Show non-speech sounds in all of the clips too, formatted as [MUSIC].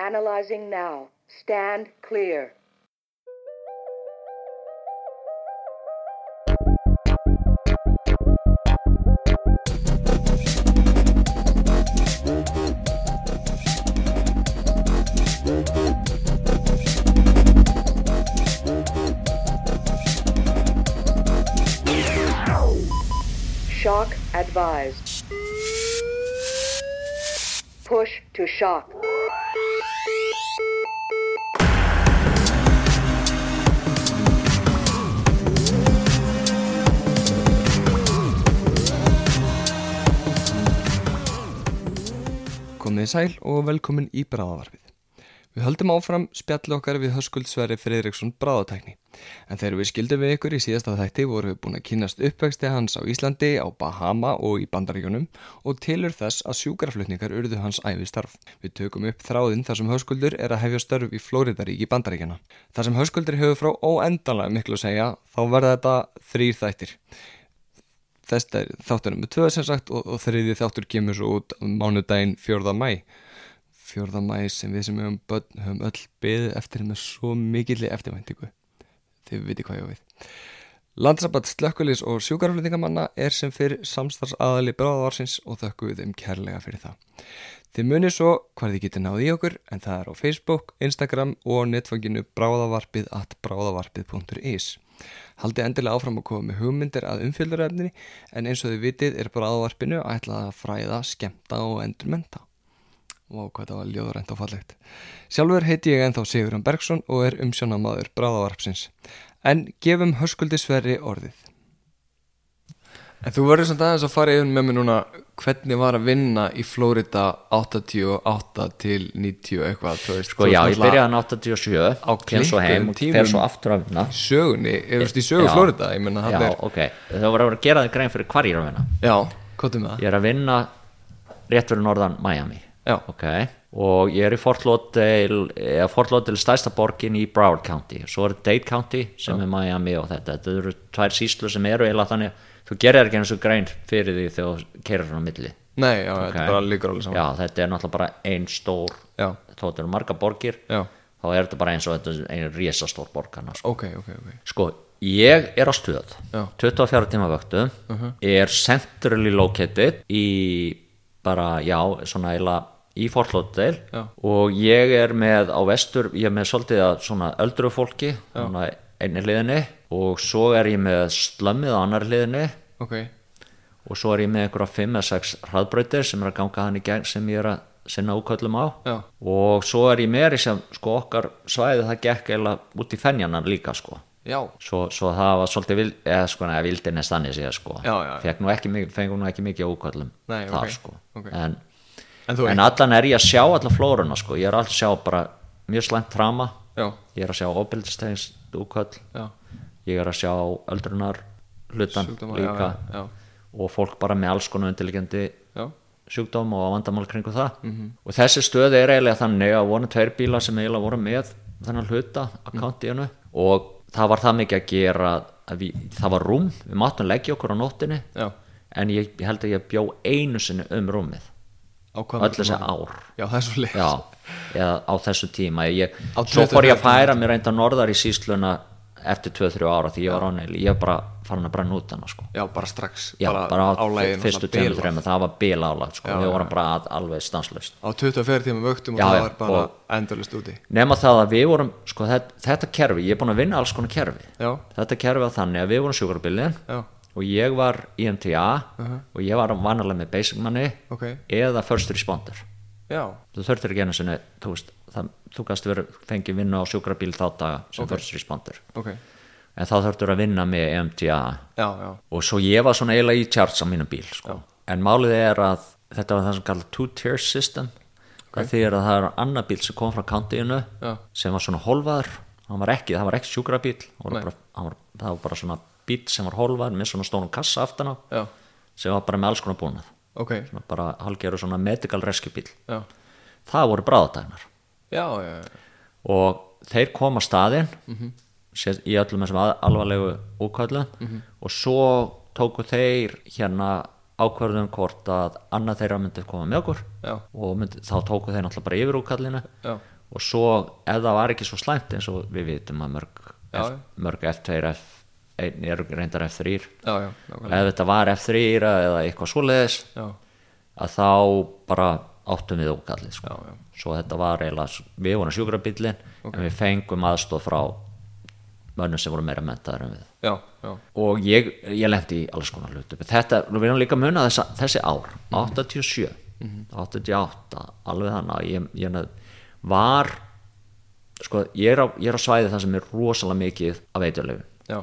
Analyzing now. Stand clear. Shock advised. Push to shock. Komið þið sæl og velkomin í bráðavarpið. Við höldum áfram spjalli okkar við Höskuld Sverri Fridriksson bráðatækni. En þegar við skildum við ykkur í síðasta þætti vorum við búin að kynast uppvexti hans á Íslandi, á Bahama og í Bandaríkjónum og tilur þess að sjúkarflutningar urðu hans æfistarf. Við tökum upp þráðinn þar sem Höskuldur er að hefja störf í Flóriðarík í Bandaríkjana. Þar sem Höskuldur hefur frá óendanlega miklu að segja þá verða þetta þrýr þættir. Þetta er þáttunum með tvö sem sagt og, og þriði þáttur kemur svo út mánudaginn 4. mæ. 4. mæ sem við sem höfum, börn, höfum öll beðið eftir með svo mikilli eftirvæntingu. Þið viti hvað ég á við. Landsabat slökkulis og sjúkarflutningamanna er sem fyrir samstarfsaðali bráðavarsins og þökkum við þeim kærlega fyrir það. Þið munir svo hvað þið getur náð í okkur en það er á Facebook, Instagram og netfanginu bráðavarpið at bráðavarpið.is. Haldi endilega áfram að koma með hugmyndir að umfjölduröfninni en eins og þið vitið er bráðavarpinu að ætla að fræða, skemta og endurmenta. Vá hvað þetta var ljóðrænt og fallegt. Sjálfur heiti ég ennþá Sigurðan Bergson og er umsjónamaður bráðavarpsins. En gefum höskuldi sverri orðið. En þú verður samt aðeins að fara yfir með mér núna hvernig var að vinna í Flórida 88 til 90 eitthvað Sko já, ég byrjaði hann 87 Á og tímum. sögunni, í sögu Já. Flórida ég menna Já, er, ok, það var að vera að gera þig grein fyrir hvar ég er að vinna já, hvað er með það? Ég er að vinna rétt fyrir norðan Miami Já. Ok, og ég er í Fort Lauderdale Fort Lauderdale stærsta borgin í Broward County Svo er Dade County sem er Miami og þetta Þetta eru tvær síslu sem eru eiginlega þannig Þú gerir ekki eins og grein fyrir því þegar þú keirir hann á milli Nei, já, þetta Ok. er bara líkur alveg saman Já, þetta er náttúrulega bara ein stór. Þó þetta eru marga borgir Já. Þá er þetta bara eins og þetta er ein risastór borgarna sko. Ok, ok, ok sko, ég er á stöð Já. 24 tíma vöktu er centrally located í bara, já, svona eila í Já. og ég er með á vestur, ég er með svolítið að svona öldru fólki svona einni hliðinni og svo er ég með slömmið á annar hliðinni Ok, og svo er ég með einhverja 5 eða 6 hraðbrautir sem er að ganga hann í gegn sem ég er að sinna úköllum á. Já. og svo er ég meiri sem sko okkar svæði það gekk eiginlega út í fennjanan líka sko. Svo, svo það var svolítið vild, eða sko neða vildin er stannir sér sko. Já, já, já. Nú mikið, fengum nú ekki mikið Nei, þar ok, sko. ok. en, en en allan er ég að sjá alla flóruna sko, ég er alltaf að sjá bara mjög slæmt trama ég er að sjá óbildistegins já, ég er að sjá öldrunar hlutan Sjúkdóma, líka. já, já. og fólk bara með alls konar undirliggjandi já, sjúkdóm og vandamál kringu það. Mhm. -hmm. og þessi stöð er eiginlega þannig að voru tveir bílar sem eiginlega voru með þennan hluta akkántíinu og það var það mikið að gera að við, það var rúm, við máttum leggja okkur á nóttinni já. En ég, ég held að ég bjó einu sinni um rúmið. Öll þessi ár. Já, já, eða á þessu tíma. Ég, Á svo fór ég 24 að færa mér reynda norðar í sísluna eftir 2-3 ára því ég var ánægileg ég bara farin að brenna út hana sko. Já, bara strax Já, bara, á álægin fyrstu tveimur þreimur, það var bil álag sko, við vorum bara að, alveg stanslust Á 24 tíma vöktum og Já, það var bara endurlist úti. Nema það að við vorum sko, þetta, þetta kerfi, ég er búin að vinna alls konar kerfi. Já, þetta kerfi var þannig að við vorum sjúkrabilin já, og ég var IMTA og ég var vanalega með basic money ok. eða first responder. Já, þú þurftir ekki einu sinni þú, þú gast verið fengið vinna á sjúkrabíl þá daga sem Ok. first responder. Ok en þá þurftur að vinna með IMTA Já, já, og svo ég var svona eiginlega í charts á mínum bíl sko. en málið er að þetta var það sem kallar two-tier system. Okay. þýðir að það er annar bíl sem kom frá kantíinu Já. sem var svona holvaður var ekki, það var ekki sjúkrabíl bara, var, það var bara svona bíl sem var holvaður með svona stónum kassa aftan á sem var bara með alls konar búnað. Ok. Svona bara halgeru svona medical rescue bíl Já, það voru bráðatægnar og þeir koma staðinn Mhm. Í öllum þessum alvarlegu úkvæðlu og svo tóku þeir hérna ákvörðum hvort að annað þeirra myndi koma með okkur Já. og myndi, þá tóku þeir náttúrulega bara yfir úr kallinu Já. og svo ef það var ekki svo slæmt eins og við vitum að mörg, F, mörg F2 F1 er reyndar F3 Já, já, ef þetta var F3 eða eitthvað svoleiðis að þá bara áttum við ókallið sko. Svo þetta var eiginlega við vorum sjúkrabíllinn en við fengum aðstóð frá mönnum sem voru meira mentaður en við. Já, já. Og ég, ég lendi í alls konar hlutu þetta, við erum líka að muna þessa, þessi ár 87, 88 alveg þannig að ég, ég var sko, ég er, á, ég er á svæði það sem er rosalega mikið eiturlefin Já,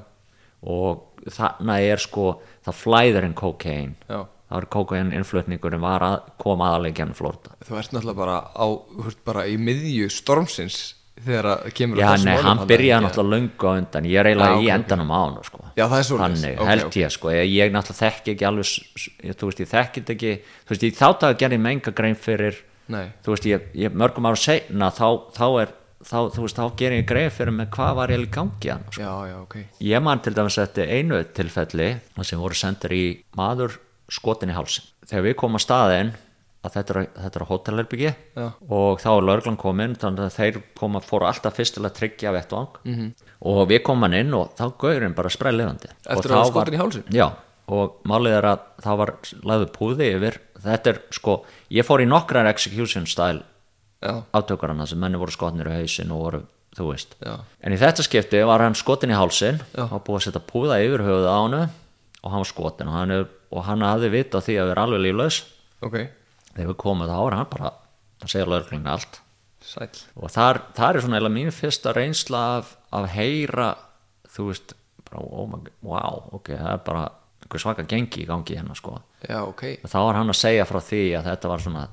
og þannig er sko það flæðir en kokain já. Það var kokain innflutningurinn var að koma aðalega genn Florida Þú ert náttúrulega bara á, þú ert bara í miðju stormsins þegar að kemur að Já, nei, hann byrjaði að- náttúrulega löngu á undan. Ég er eiginlega í endanum á hann sko. Já, það er svoleiðis. Þannig, Ok, held ég sko, ég, ég náttúrulega þekki ekki alveg ég, þú veist, ég þetta ekki. Þú veist, ég þátt að gerði menga grein fyrir Nei, þú veist, ég, mörgum ára seinna þá, þá er, þá, þú veist, þá gerir ég grein fyrir með hvað var ég í gangi hann sko. já, já, ok. Ég man til dæmis þetta einu tilfelli sem voru sendir í maður skotin í hálsin þegar við komum að staðinn að þetta er, þetta er á hótelherbyggi og þá er lögreglan komin þannig að þeir koma, fóru alltaf fyrst til að tryggja vettvang -hmm. og við komum hann inn og þá gaurinn bara spreið lifandi Eftir að þá skotinn í hálsinn? já, og málið er að það var lagður púði yfir. Þetta er sko, ég fór í nokkrar execution style átökarana sem menni voru skotnir í hausin og voru, þú veist. Já. en í þetta skipti var hann skotin í hálsin og búið að setja púða yfir höfuð á hann og hann var skotin og hann, og hann hafði vita því að vera alveg líflaus. Ok, þegar við komum þá er hann bara að segja lögreglinga allt. Sæl og þar, þar er svona eða mín fyrsta reynsla af, af heyra þú veist, bara, oh my, wow ok, það er bara svaka gengi í gangi hérna sko. Já, ok, og þá var hann að segja frá því að þetta var svona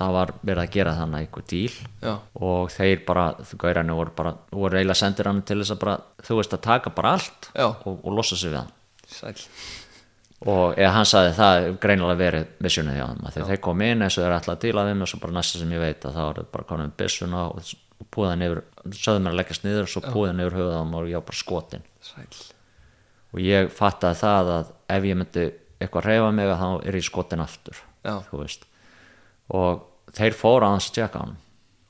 það var verið að gera þannig einhver díl. Já. og þeir bara, þú gauðræni voru bara voru eiginlega sendir hann til þess að bara þú veist að taka bara allt og, og losa sig við hann. Sæl og eða hann sagði það greinilega verið missunnið hjá hann þegar þeir kom inn eins og þeir ætla að díla mig og svo bara næsta sem ég veit að þá er bara konum með byssuna og, púðan yfir sögðu mér að leggast niður og svo púðan yfir höfuð á hann og ég var bara skotin. Sæl og ég fattaði það að ef ég myndi eitthvað reyfa mig þá er ég skotin aftur og þeir fóru að hans tjekka hann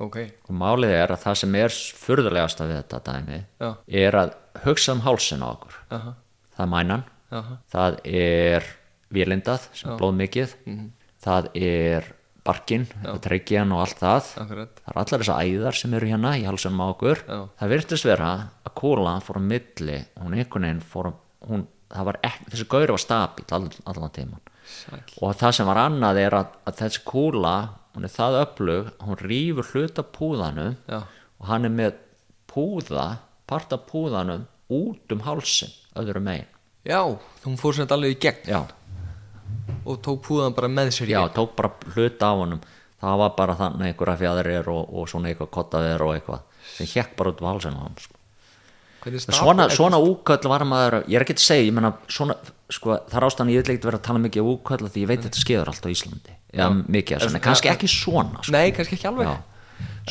Ok, og málið er að það sem er furðulegasta við þetta dæmi Já. er að hugsa um hálsin á okkur. Aha, það er mænan aha. Það er vélindað sem blóð mikið Mhm. það er barkin, treykjan og allt það. Akkurat. Það er allar þessar æðar sem eru hérna í halsunum á okkur. Já. það virtist vera að kúlan fór á milli hún einhvern veginn fór hún, ekki, þessi gauri var stabíl all, allan tíman Sæl og það sem var annað er að, að þessi kúla hún er það öflug hún rýfur hluta púðanum Já. og hann er með púða part af púðanum út um hálsin öðru megin Já, þú fór sem þetta alveg í gegn já, og tók púðan bara með sér í já, gegn. tók bara hluta á honum það var bara þannig einhverja fjæðrir og, og svona eitthvað kottaðir og eitthvað sem hjekk bara út um hálsin á hann sko. Hvernig Men svona, svona úköll var maður ég er ekki að segja, ég meina svona, sko, það er ástæðan ég vil ekkert vera að tala mikið um úköll því ég veit að þetta skeður allt á Íslandi já, mikið, af en kannski ekki svona sko. Nei, kannski ekki alveg Já.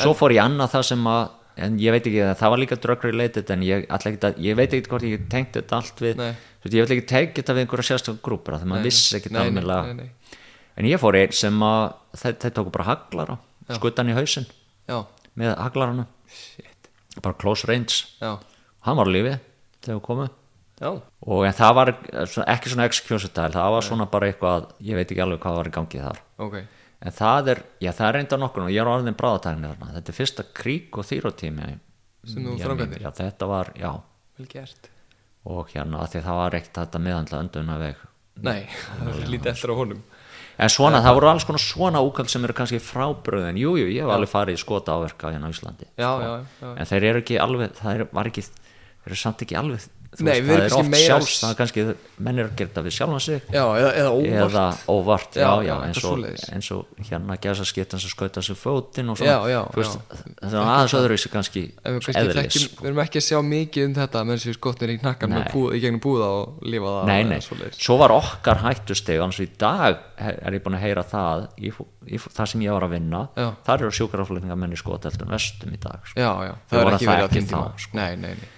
svo fór ég annað það sem að en ég veit ekki, það var líka drug related en ég, að, ég veit ekki hvort ég tengt þetta allt við, Nei. ég vil ekki tengt þetta við einhverja sérstaklega grúpur þegar maður vissi ekki Nei, nei, nei, nei. en ég fór einn sem að þeir, tóku bara haglara, skuttan í hausinn Já, með haglarana. Shit. Bara close range, Já, hann var á lífi þegar við komum. Já, og en það var svona- ekki svona execution style, það var svona bara eitthvað ég veit ekki alveg hvað var í gangi þar. Ok en það er, já það er reynda nokkur og ég er orðin bráðatækni þarna, þetta er fyrsta krík og þýrótími Sem þú Já, framkvæmdir? já, þetta var, já. Og hérna, af því það var ekkert þetta meðhandla önduna veg Nei, það er lítið eftir á honum. En svona, það voru alls konar svona úkall sem eru kannski frábröðin, jú, jú, ég hef alveg farið í skota áverka hérna á Íslandi Já, sko. já, já. en þeir eru ekki alveg, það er, var ekki þeir eru samt ekki alveg Nei, við það er oft sjálfs, það er kannski menn eru að gera þetta við sjálfan sig. Já, eða, eða óvart. Eða óvart, já, Já, eins, og, eins og hérna gæsa skittan sem skauta sér fótinn veist, það er aðeins öðruvísi kannski eðlis, þekkjum, við erum ekki að sjá mikið um þetta með þessi skotnir í knakkan í gegnum búða og lifa það nei, nei, svo var okkar hættusteg annars í dag er ég búin að heyra það í, í, það sem ég var að vinna þar eru sjúkraflutninga menn í skoteldum vestum í dag sko. Það vorum ekki verið tíma. þá, sko.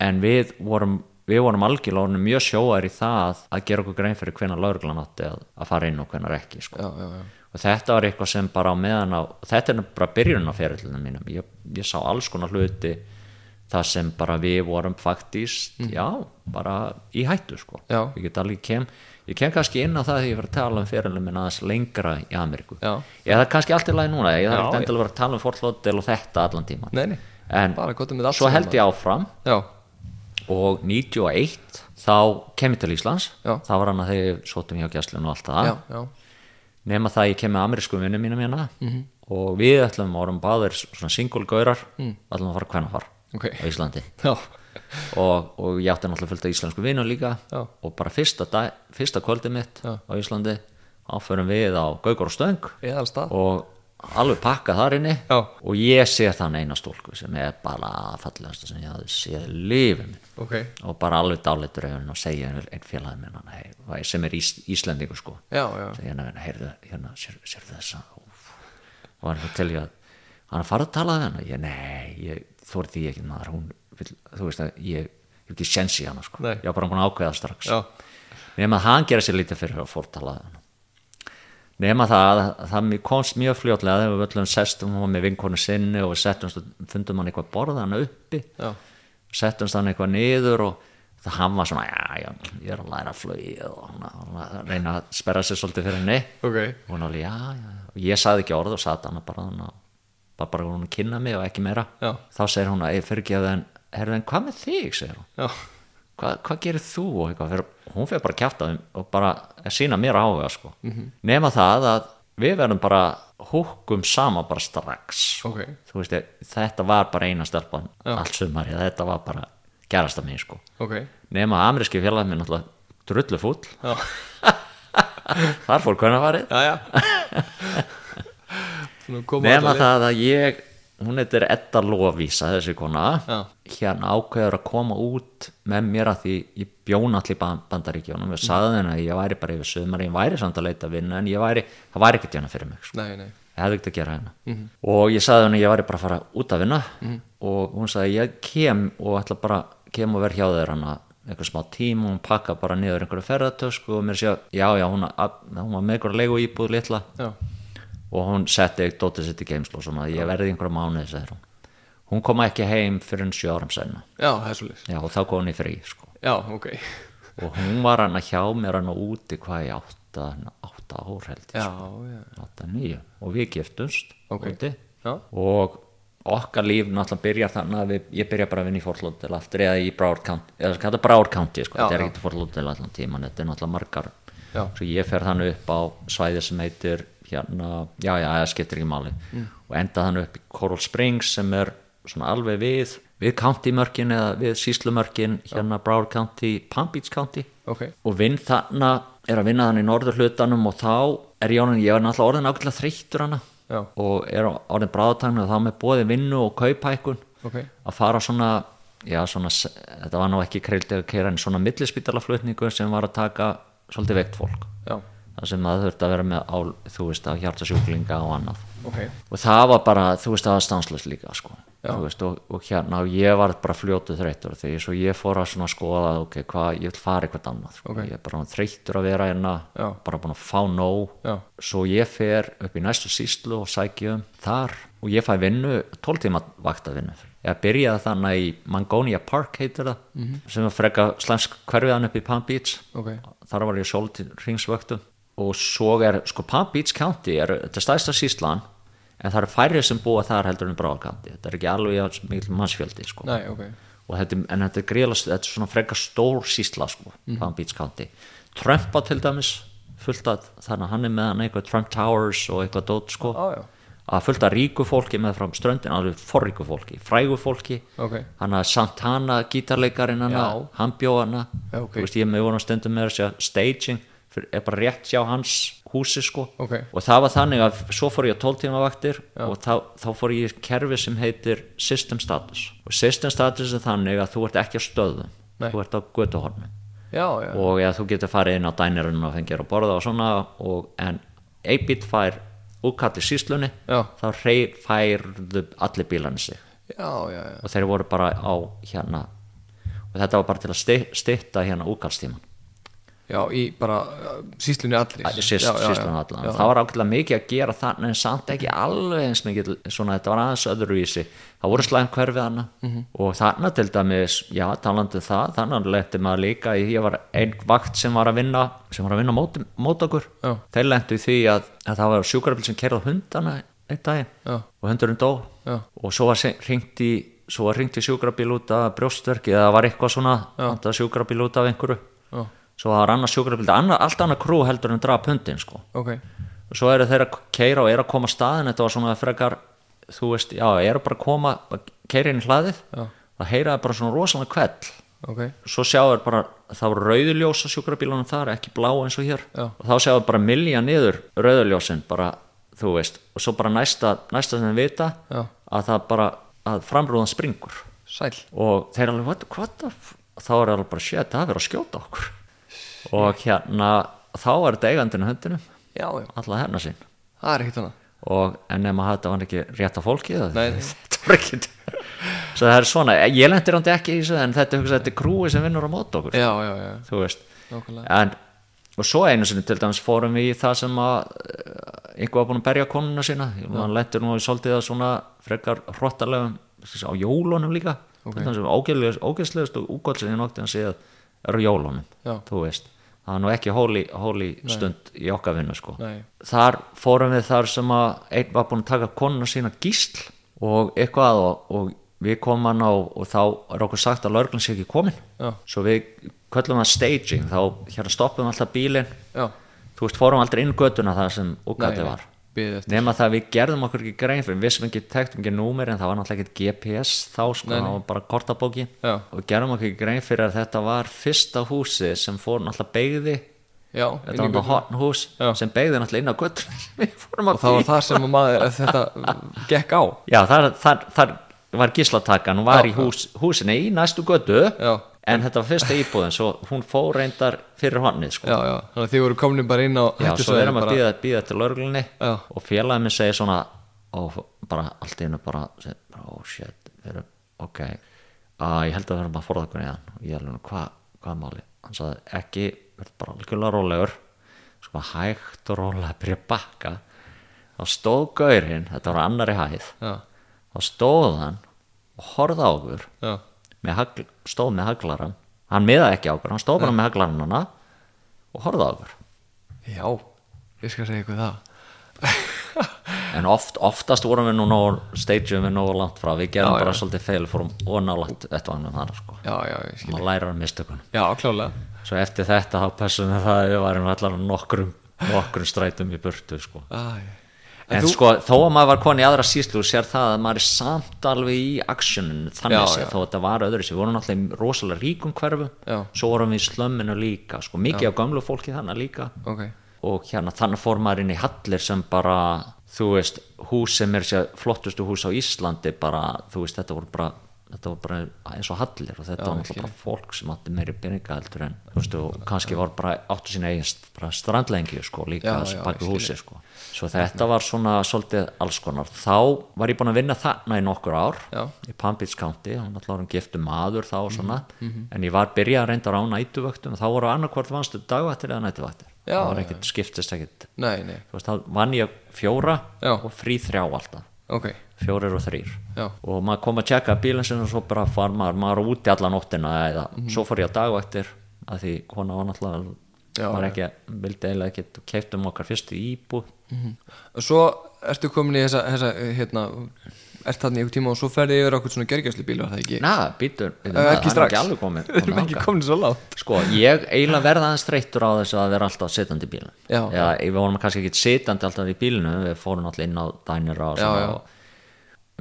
En við vorum við vorum algjörlega mjög sjóar í það að gera okkur grein fyrir hvenær lauruglan átti að, að fara inn og hvenær ekki sko. já, já, já. og þetta var eitthvað sem bara á meðan á þetta er bara byrjun á ferillinu mínum. Ég, ég sá alls konar hluti það sem bara við vorum faktist já, bara í hættu sko. Mm. Ég get alveg kem ég kem kannski inn á það þegar ég var að tala um ferillinu minn aðeins lengra í Ameríku. Ég er kannski allt í lagi núna ég þarf endilega að vera að tala um Fort Lauderdale og þetta allan tíma Nei, nei, en svo held ég áfram. Já, og 91 þá kem ég til Íslands Já. það var hann að þegar sótum hjá gæslun og allt það nema það ég kem með amerísku vinnu mínu mína Mhm. -hmm. og við ætlum árum báðir svona single gaurar mm. ætlum að fara hvernig fara Ok. á Íslandi og, og ég átti náttúrulega fullt af íslensku vinnu líka Já. og bara fyrsta, dag, fyrsta kvöldi mitt Já. á Íslandi áförum við á Gaugur og Stöng og alveg pakka þar inni. Já. og ég sé þann eina stólku sem er bara fallegasta sem ég hafði séð lífið minn Ok, og bara alveg dálitur auðvitað og segja einn félagin minn hann, hey, sem er ís, Íslendingur sko. Já, já, hérna, heyrðu, hérna, sér, sér þessa? Úff. og hann fyrir til ég að hann farið að tala við hann ég, nei, ég þóri því ekki maður. Hún, vill, þú veist að ég, ég hef ekki sens í hana sko, Nei. ég var bara búin að ákveða strax. Nema að hann gera sér lítið fyrir að fórtala hann nema það að það komst mjög fljótlega þegar við öllum sestum hún með vinkonu sinni og settumst og fundum hann eitthvað borðan uppi. Já, settumst hann eitthvað niður og það hann var svona, já, já, ég er að læra flugið og hann hann að reyna að sperra sér svolítið fyrir henni. Ok, og hún alveg, já, já, og ég sagði ekki orð og satt hann bara hann að bara, bara hún að kynna mig og ekki meira. Já. þá segir hún að, ég fyrir ekki að en, herru, en hvað með þig, segir hún hvað, hvað gerir þú og eitthvað? Fyrir, hún fyrir bara að kjafta þeim og bara að sína mér áhuga sko. nema það að við verðum bara húkum sama bara strax. Ok, þú veist, þetta var bara eina stelpan Já. allt sumari, þetta var bara gerast að mig sko. ok, nema að ameríski félag minn náttúrulega drullu fúll [LAUGHS] þar fór hvernig farið. Nú koma nema það að ég hún heitir Edda Lofísa þessi kona Já. hérna ákveður að koma út með mér að því ég bjón allir bandaríkjónum Mm. við sagði henni að ég væri bara yfir sömur ég væri samt að leita að vinna en ég væri, það væri ekkert hérna fyrir mig sko. Nei, nei, ég hefði ekkert að gera hérna Mhm. og ég sagði henni að ég væri bara að fara út að vinna og hún sagði ég kem og ætla bara kem og verð hjá þeir hana eitthvað smá tím og hún pakka bara niður einhverju ferðartösku og mér sé já já hún, hún var með einhverju leigu íbúð litla já, og hún setti dótið sitt í geimslu og svona ég verði einhverja mánuði segir hún. Hún kom ekki heim fyrir en sjö árum senna já, svolítið já og þá kom hún í frí sko. Já, ok, og hún var hann að hjá mér hann úti hvað í átta, átta ár held ég já, sko. já, átta, níu. Og við giftumst Ok. úti. Já, og okkar líf náttúrulega byrjar þannig að við, ég byrja bara að vinna í Fort Lauderdale aftur eða í Broward County eða þetta er Broward County sko, Já, þetta er já. Fort Lauderdale allan tíman þetta er náttúrulega margar. Já. svo ég fer þannig upp á svæði sem heitir hérna, já já, það skiptir ekki máli. Mm. og enda þannig upp í Coral Springs sem er svona alveg við við county-mörkin eða við síslumörkin hérna Broward County, Palm Beach County. Ok, og vinn þarna er að vinna þannig í norður hlutanum og þá er ég orðin, ég er náttúrulega orðin ákveðlega þreyttur hana. Já. og er orðin bráðatagn og þá með bóði vinnu og kaupækun ok, að fara svona, já svona þetta var nú ekki kreildið að keira en svona millispítalaflutningu sem var að taka svolítið veikt fólk. Já, það sem það þurfti að vera með á, þú veist, á hjartasjúklinga og annað ok, og það var bara, þú veist, það var stanslust líka sko. Já. Þú veist, og, og hérna og ég var bara fljótu þreyttur því svo ég fór að svona skoða ok, hvað, ég vil fara eitthvað annað sko. Ok. ég er bara þreyttur að vera hérna Já. bara búin að fá nóg Já. svo ég fer upp í næstu síslu og sæki um þar og ég fæ vinnu 12 tíma vaktavinnu ég byrjaði þannig í Mangonia Park heitir það, -hmm. sem var freka slæmsk hverfiðan upp í Palm Beach ok, þar var ég sól til ringsvöktum og svo er, sko Palm Beach County er, þetta er stæðsta síslan en það eru færri sem búa þar heldur en Broward County. Þetta er ekki alveg mikil mannsfjöldi sko. nei, ok, og þetta, en þetta er gríðalast þetta er svona frekar stór sísla sko, Palm Beach County. Trump á til dæmis fullt að þannig að hann er með hann eitthvað Trump Towers og eitthvað dót sko. Á, já, að fullt að ríku fólki með frá ströndin alveg forríku fólki, frægu fólki. Ok, hann að Santana gítarleikarin hann Já. hann ég með voru stundum með þess að staging er bara rétt hjá hans húsi sko. Ok. og það var þannig að svo fór ég á 12 tíma vaktir og þá, þá fór ég í kerfi sem heitir system status. Og system status er þannig að þú ert ekki á stöðum. Nei. þú ert á götuhornu já, já, og ja, þú getur farið inn á dænirinn og fengir að borða og svona og, en eibit fær útkalli síslunni Já. þá færðu allir bílarnir sig. Já, já, já, og þeir voru bara á hérna og þetta var bara til að stytta hérna úkallstíman Já, í bara uh, síslunni allri allan Já. það var ákveðlega mikið að gera þannig en samt ekki alveg eins mikið svona þetta var aðeins öðruvísi það voru slæm hverfið hana Mhm. og þarna til dæmis, já talandi um það þannig lendi maður líka ég var einn vakt sem var að vinna sem var að vinna mót, mót okkur Já. þeir lendi því að, að það var sjúkarabíl sem kerði hundana einn Já. og hundurinn dó Já. og svo var ringt í svo var ringt í sjúkrabíl út af brjóstverki eða var eitthvað svona sjúkrabíl út af einhverju Svo var annar sjúkrabíl, annar, allt annað krú heldur en draf hundin sko. Ok. Og svo eru þeir að keira og eru að koma að staðin þetta var svona frekar þú veist, já, eru bara að koma keira inn í hlaðið. Já. það heyraði bara svona rosalega kvell Ok, svo sjáður bara, það voru rauðuljós á sjúkrabílunum þar, ekki blá eins og hér. Já. og þá sjáður bara milja niður rauðuljósin, bara, þú veist. Og svo bara næsta, næsta sem við vita að það bara, að framrúðan springur. Sæl og þeir alveg, the f-" þá er alveg bara, shit, það er að skjóta okkur og hérna þá er þetta eigandinu höndunum. Já, já, alla herna sín. Það er ekkert hana og en ef maður þetta var ekki fólki það, Nei, nei. [LAUGHS] þetta var ekki svo það er svona, ég lendir hann ekki í þessu en þetta, hugsa, þetta er krúi sem vinnur á mót okkur. Já, já, já, þú veist. En, og svo einu sinni til dæmis fórum við í það sem að eh, einhver var búin að berja konuna sína. Hann lendur nú í svolítið að svona frekar hrottalegum á jólunum líka. Ok. til dæmis ógeðslegust og nokti að segja eru jólunum þú veist. Það var nú ekki hóli, hóli stund í okkar vinnu sko. Nei. þar fórum við þar sem að einn var búin að taka konuna sína gísl og eitthvað og, og við komum hann á og þá er okkur sagt að laurglun sé ekki komin. Já. svo við köllum það staging þá hérna stoppum alltaf bílinn. Já, þú veist, fórum aldrei inn göttuna það sem úkvæði var nema það að við gerðum okkur ekki grein fyrir við vissum ekki, tektum ekki númer en það var náttúrulega ekki GPS þá sko, það var bara kortabóki. Já. og við gerðum okkur ekki grein fyrir að þetta var fyrsta húsi sem fór náttúrulega beigði Já, þetta var náttúrulega hús Já. sem beigði náttúrulega inn á [LAUGHS] að Og það var það sem að maður, að þetta gekk á. Já, þar, þar, þar var gíslatakan hún var Já, í hús, húsinni í næstu Já. En þetta var fyrsta íbúðin svo hún fór reyndar fyrir honnið sko. Þannig að þið voru komin bara inn á Já, svo erum að bara- býða, til lauruglunni Já. og félagið minn segir svona og bara allt í hennu bara, oh shit, við erum, ok. Að ég held að við erum að forða okkur neðan og ég held að hvað, er máli? Hann sagði ekki, verð bara algjörlega rólegur sko bara hægt og rólega byrja að bakka. Þá stóð gaurinn, þetta var annari hæð þá stóð hann og horfði á okkur já, með hagl, stóð með haglaran hann miðaði ekki á okkur, hann stóð bara með haglaran hana og horfði á okkur. Já Ég skal segja ykkur það. [LAUGHS] En oft, oftast vorum við nú nóg stageum við nógu langt frá, við gerum Já, bara já. svolítið feil fórum og nálægt þetta var þar sko. Já, já, ég skil maður læra af mistökunum. Já, klálega svo eftir þetta þá passum við það að við varum allar nokkrum, nokkrum strætum í burtu sko. Æ, en, þú- sko þó að maður var koni aðra síslu sér það að maður er samt alveg í aksjóninu þannig Já, já. þó að þetta var öðru við vorum náttúrulega rosalega ríkum hverfu Já. svo vorum við í slömminu líka sko. mikið af gömlu fólki þannig líka Ok, og hérna þannig fór maður inn í hallir sem bara, þú veist hús sem er flottustu hús á Íslandi bara, þú veist, þetta voru bara þetta voru bara eins og hallir og þetta Já, var náttúrulega bara fólk sem átti meiri peninga heldur en, veist, og kannski var bara áttu sína eigin strandlengi sko, líka baki húsi sko. svo þetta var svona svolítið alls konar, þá var ég búin að vinna þarna í nokkur ár Já. í Palm Beach County, hann var um giftu maður þá og svona, Mhm, en ég var byrjað að reynda á nætuvöktum, þá voru annarkvort vannstu dagvættir eða nætuvaktir Já, það var ekkert, skiptist ekkert. Nei, nei. Veist, þá vann ég fjóra Já. og frí þrjá alltaf Ok, fjórir og þrýr og maður kom að tjekka bílinn sinni og svo bara far maður, maður úti alla nóttina eða svo fór ég að dagvættir að því kona var náttúrulega Já, já. ekki, vildi eiginlega ekki keiptum okkar fyrstu íbú og svo ertu komin í þessa, þessa hérna, ert þarna í ykkur tíma og svo ferði yfir okkur svona gergjastlu bíl, var það ekki? na, býtur, býtur Eh, ekki strax. ekki alveg komin, [LAUGHS] Við erum ekki komin svo lágt sko, ég eiginlega verða aðeins þreyttur á þessu að vera alltaf sittandi í bílinn Já. eða við vorum kannski ekki sittandi alltaf í bílinu við fórum alltaf inn á dænir og Já, svona já.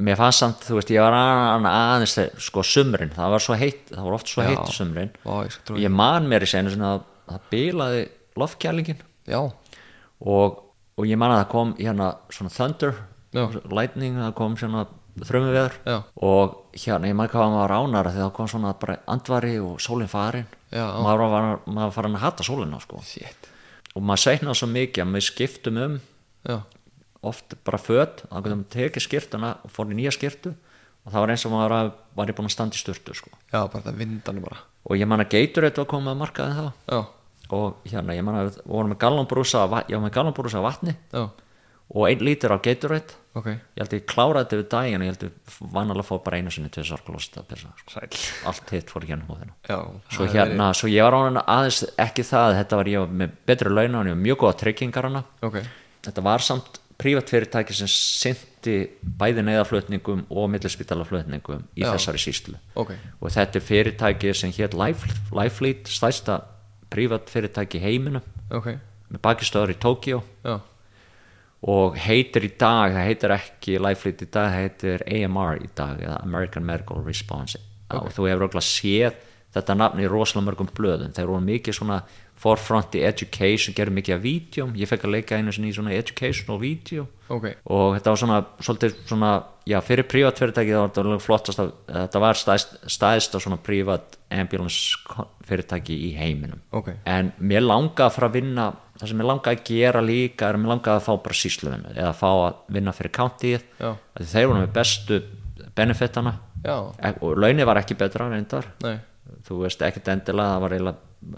mér fannst samt, þú veist, ég var að- aðeins sko sumrin, það var svo heitt það var oft svo Já. heitt sumrin Vá, ég ég man mér í senu svona að það bilaði loftkjælingin Já, og, og ég man að það kom hérna svona thunder, Já. Lightning það kom svona þrömmu veður og hérna, ég man hvað maður ánara þegar það kom svona bara andvari og sólinn farin. Já. maður var, maður farin að hata sólina sko. og maður segnaði svo mikið að við skiptum um Já, oft bara föt, þá getum við tekið skirtuna og fór í nýja skirtu og það var eins og maður var, var ég búin að standa í sturtu sko. Já, bara það vindanum bara. Og ég man að geitur þetta var komið að markaði þá. Já, og hérna ég man að við vorum gallonbrúsa af vatni. Já, og einn lítur af geiturreitt ok. Ég held að ég kláraði þetta við daginn og ég held að vanalega fóð bara einu sinni til þess að pissa, sko. Allt hitt fór hérna hóðina Já, svo hérna, svo ég var ánum aðeins ekki það, þetta var ég með betri launa og ég var mjög góða tryggingar hana. Er- Ok, þetta var samt prívat fyrirtæki sem syndi bæði neyðaflutningum og millispítalaflutningum í Já. þessari síslu ok. Og þetta er fyrirtæki sem hétt Life, Lifelead, stærsta prívat fyrirtæki Ok, með bakistöður í Tókjó og heitir í dag, það heitir ekki Lifelead í dag, það heitir AMR í dag eða American Medical Response. Og þú hefur okkur séð þetta nafn í rosalega mörgum blöðum. Þeir voru mikið svona forefront í education, gerðu mikið af vídjum ég fekk að leika einu sinni í svona educational vídeo ok. Og þetta var svona svolítið svona, já, fyrir prívat fyrirtæki það var þetta alveg flottast að þetta var stæðst, stæðst svona prívat ambulance fyrirtæki í heiminum. Ok, en mér langaði að fara að vinna það sem mér langaði að gera líka er að mér langaði að fá bara sísluvinnu eða að fá að vinna fyrir countyið. Þeir voru með bestu benefitana. E- og launin var ekki betra reyndar. Þú veist ekkert endilega það var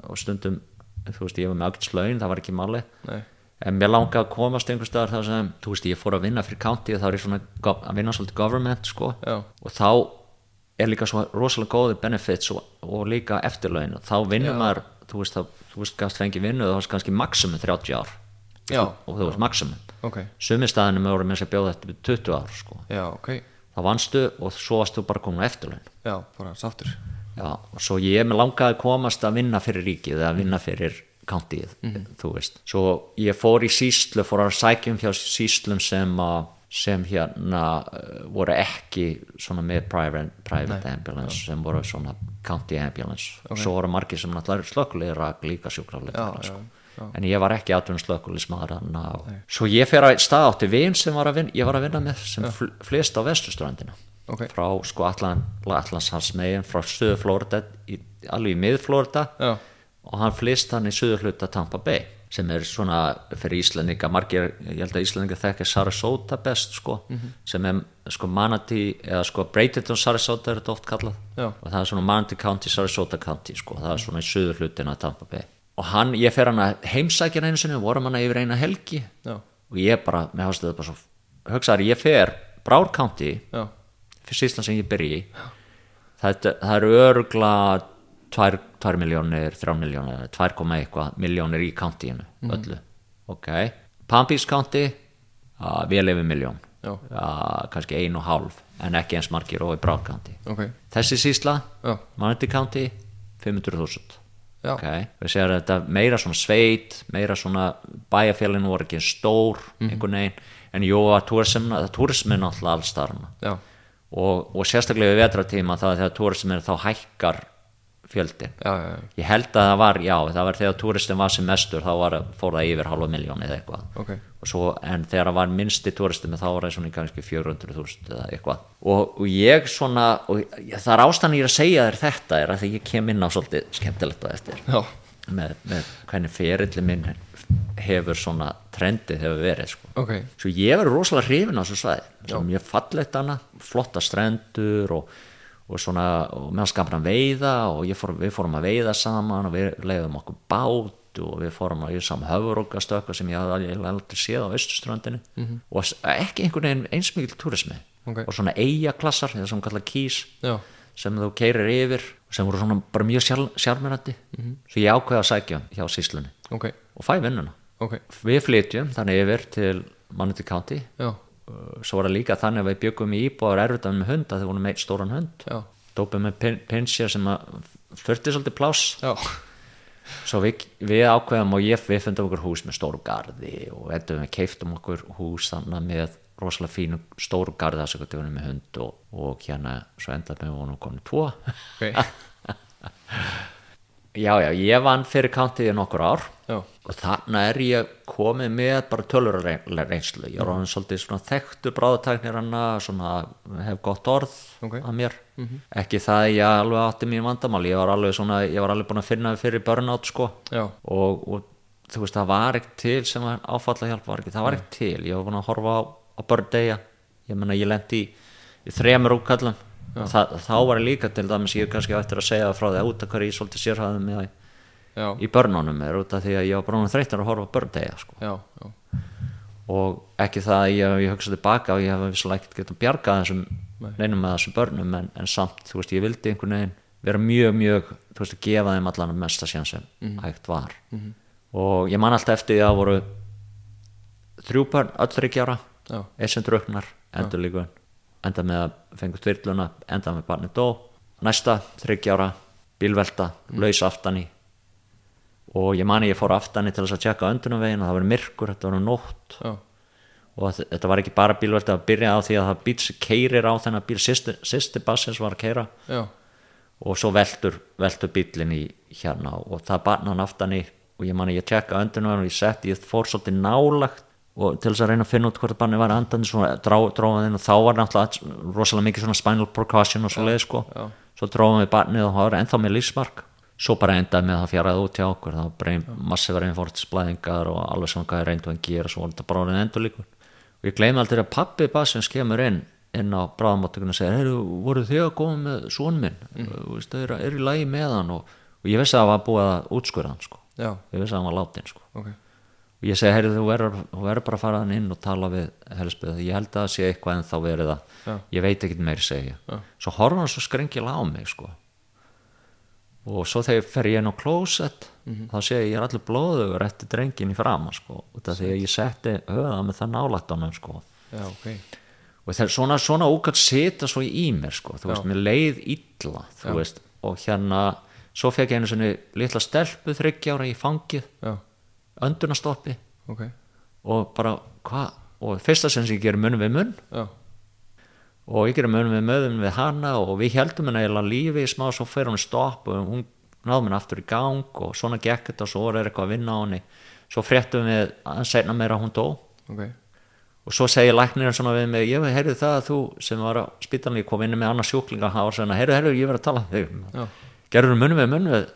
og stundum þú veist ég var með ágætis laun það var ekki máli Nei, en mér langaði að komast einhvers staðar þar sem þú veist ég fór að vinna fyrir county þá er ég svona að vinna svolítið government sko. Já. og þá er líka svo rosalega góði benefits og, og líka eftirlaun. Og þá vinnur maður þú veist, þá, þú veist gæst fengi vinnu og það var kannski maximum 30 ár. Já, og þú veist maximum. Ok. Sumi staðinu með voru með þess að bjóða þetta 20 ár sko. Já, ok, þá vannstu og svo varst þú bara komin á eftirlaun já, Já, svo ég með langaði að komast að vinna fyrir ríkið eða vinna fyrir countyið, þú veist. Svo ég fór í síslu, fór að sækjum hjá síslum sem að sem hérna uh, voru ekki svona með private, private ambulance sem voru svona county ambulance. Og svo voru margir sem náttúrulega slökulegur að líka sjúkrafleira Já, sko. já, en ég var ekki atvinnum slökulismæður svo ég fer að stað átti vin sem var að vinna, ég var að vinna með sem fl flest á vestuströndina Ok. frá sko Allan, Allanshafsmegin frá söðu Florida í, alveg í mið Florida Já, og hann flist hann í söður hluta Tampa Bay sem er svona fyrir Íslandinga margir, ég held að Íslandinga þekki Sarasota best sko sem er sko Manatee eða sko Bradenton Sarasota er þetta oft kallað. Já. og það er svona Manatee County, Sarasota County sko, það er svona í söður hlutina Tampa Bay. Og hann, ég fer hann að heimsækja einu sinni, vorum hann yfir eina helgi. Já, og ég bara, mér hafst þetta bara svo hugsaður, ég fer Broward Ísland sem ég byrji það, það eru örgla 2 miljónir, 3 miljónir 2, eitthvað miljónir í countyinu öllu, ok. Beach County uh, vel yfir miljón uh, kannski ein og hálf en ekki eins margir og í Broward County. Ok. Þessi sísla. Manatee County 500.000 Já. ok, við séum þetta meira svona sveit meira svona bæjarfélaginu voru ekki stór einhvern veginn, en jú að túrismin náttúrulega alls Já, og, og sérstaklega við vetratíma þá er þegar túrismin þá hækkar fjöldin já, já, já, ég held að það var, já, það var þegar túristin var sem mestur þá var, fór það yfir halva miljón eða eitthvað. Ok. Og svo, en þegar það var minnsti túristin þá var það svona kannski 400.000 eða eitthvað. Og, og ég svona og það er ástæðan ég er að segja þér þetta er að ég kem inn á svolítið skemmtilegt á eftir. Með, með hvernig ferilli minn hefur svona trendið hefur verið sko. ok. Svo ég verður rosalega hrifin á þessu svæði. Mjög fallegt hana, flotta strendur og, og svona og meðan skapna veiða og fór, við fórum að veiða saman og við leiðum okkur bát og við fórum að ég saman höfurókastökka sem ég hafði aldrei séð á austurströndinu -hmm. og ekki einhvern veginn einsmikil túrismi. Ok. og svona eigaklassar, það sem kalla kís Já, sem þú keirir yfir sem voru svona bara mjög sjálf, sjálfmennandi -hmm. svo ég ákveða að sækja hjá síslunni ok, og fæ vinnuna. Ok. Við flytjum þannig yfir til Manatee County. Já, Uh, svo var það líka þannig að við byggum í íbúðar erfitt með hund að þið vorum með stóran hund. Dópum með pin pinsja sem þurfti svolítið pláss. Svo við, við ákveðum og ég, við fundum okkur hús með stóru garði og við keiftum okkur hús þannig með rosalega fínu stóru garði þess að við vorum með hund og, og hérna svo endaði með vonum komin tvo Ok, [LAUGHS] já já, ég vann fyrir countyði nokkur ár. Já, og þarna er ég komið með bara tölur reynslu. Ég er orðin svolítið svona þekktu bráðutæknir svona hef gott orð Ok. að mér. Ekki það að ég alveg átti mér vandamál. Ég var alveg svona, ég var alveg búin að finna fyrir burnout sko. Og, og þú veist það var ekki til sem áfalla hjálp var ekki, það var ekki til. Ég var búin að horfa á, á börndegja ég menna ég lendi í í þremur útkallum Þa, þá var ég líka til dæmis ég er kannski eftir að segja frá því að út af hverju ég svolítið sérhæðum já, í börnunum er út af því að ég var bara þreyttur að horfa á börndegja sko. já, já, og ekki það að ég, ég hugsa tilbaka og ég hef vissulega ekkert getað bjargað þessum neinum með þessum börnum en, en samt, þú veist, ég vildi einhvern veginn vera mjög, mjög, þú veist, að gefa þeim allan að mesta síðan sem hægt var. Og ég man alltaf eftir því að voru þrjú börn, öll enda með að fengu þyrluna enda með barni dó, næsta þryggjára, bílvelta, laus aftani og ég mani ég fór aftani til þess að tjekka öndunumvegin og það var myrkur, þetta var nótt. Já, og þetta var ekki bara bílvelta að byrja á því að það bíl keirir á þennan bíl. Sýsti, bassins var að keira já, og svo veltur, veltur bílinn í hérna og það barna hann aftan í. Og ég mani ég tjekka öndunum og ég sett, ég fór svolítið nálagt og til þess að reyna að finna út hvort barni var andandi svona drá, dróðað inn og þá var náttúrulega rosalega mikið svona spinal percussion og svo leið sko já. svo dróðum við barnið og það var ennþá með lífsmark svo bara endaði með að það fjaraði út hjá okkur það var bara ein massívar einfórtisblæðingar og alveg svona hvað ég reyndu að gera svo var þetta bara orðin endur líkur og ég gleymi aldrei að pappi bassins kemur inn inn á bráðamáttökunum og segir heyrðu, voru þið að koma með svon minn mm. er, er í lagi með hann og, og ég vissi að það var búið að útskurða hann sko. ég vissi að hann var látin sko. ok, og ég segi, heyrðu, þú verður, verður bara að fara inn og tala við helspið ég held að það sé eitthvað en þá verið Já. það ég veit ekkert meiri segja Já. svo horfa hann svo skrengilega á mig sko. og svo þegar fer ég inn á klósett þá sé ég ég er allir blóðugur eftir drengin í frama sko, út af því að ég setti höða með það nálægt á hann sko. já, ok. Og það er svona, svona úkvæmt sita svo í mér sko, þú veist, mér leið illa veist, og hérna svo fekk ég einu svona litla stelpu þryggjára í fangið, öndunastoppi ok, og bara hvað? Og fyrsta sem ég gerir munum við munn. Já, og ég gerir munum við möðum við hana og við heldum henni eiginlega lífi smá svo fyrir hún stopp og hún náðum henni aftur í gang og svona gekk þetta og svo er eitthvað að vinna á henni. Svo fréttum við að segna meira að hún dó. Ok. Og svo segir læknirinn svona við mig ég heyrði það að þú sem var á spítalni kom inn með annað sjúklinga og var svona heyrðu, heyrðu, ég verið að tala já, gerður munum við munum við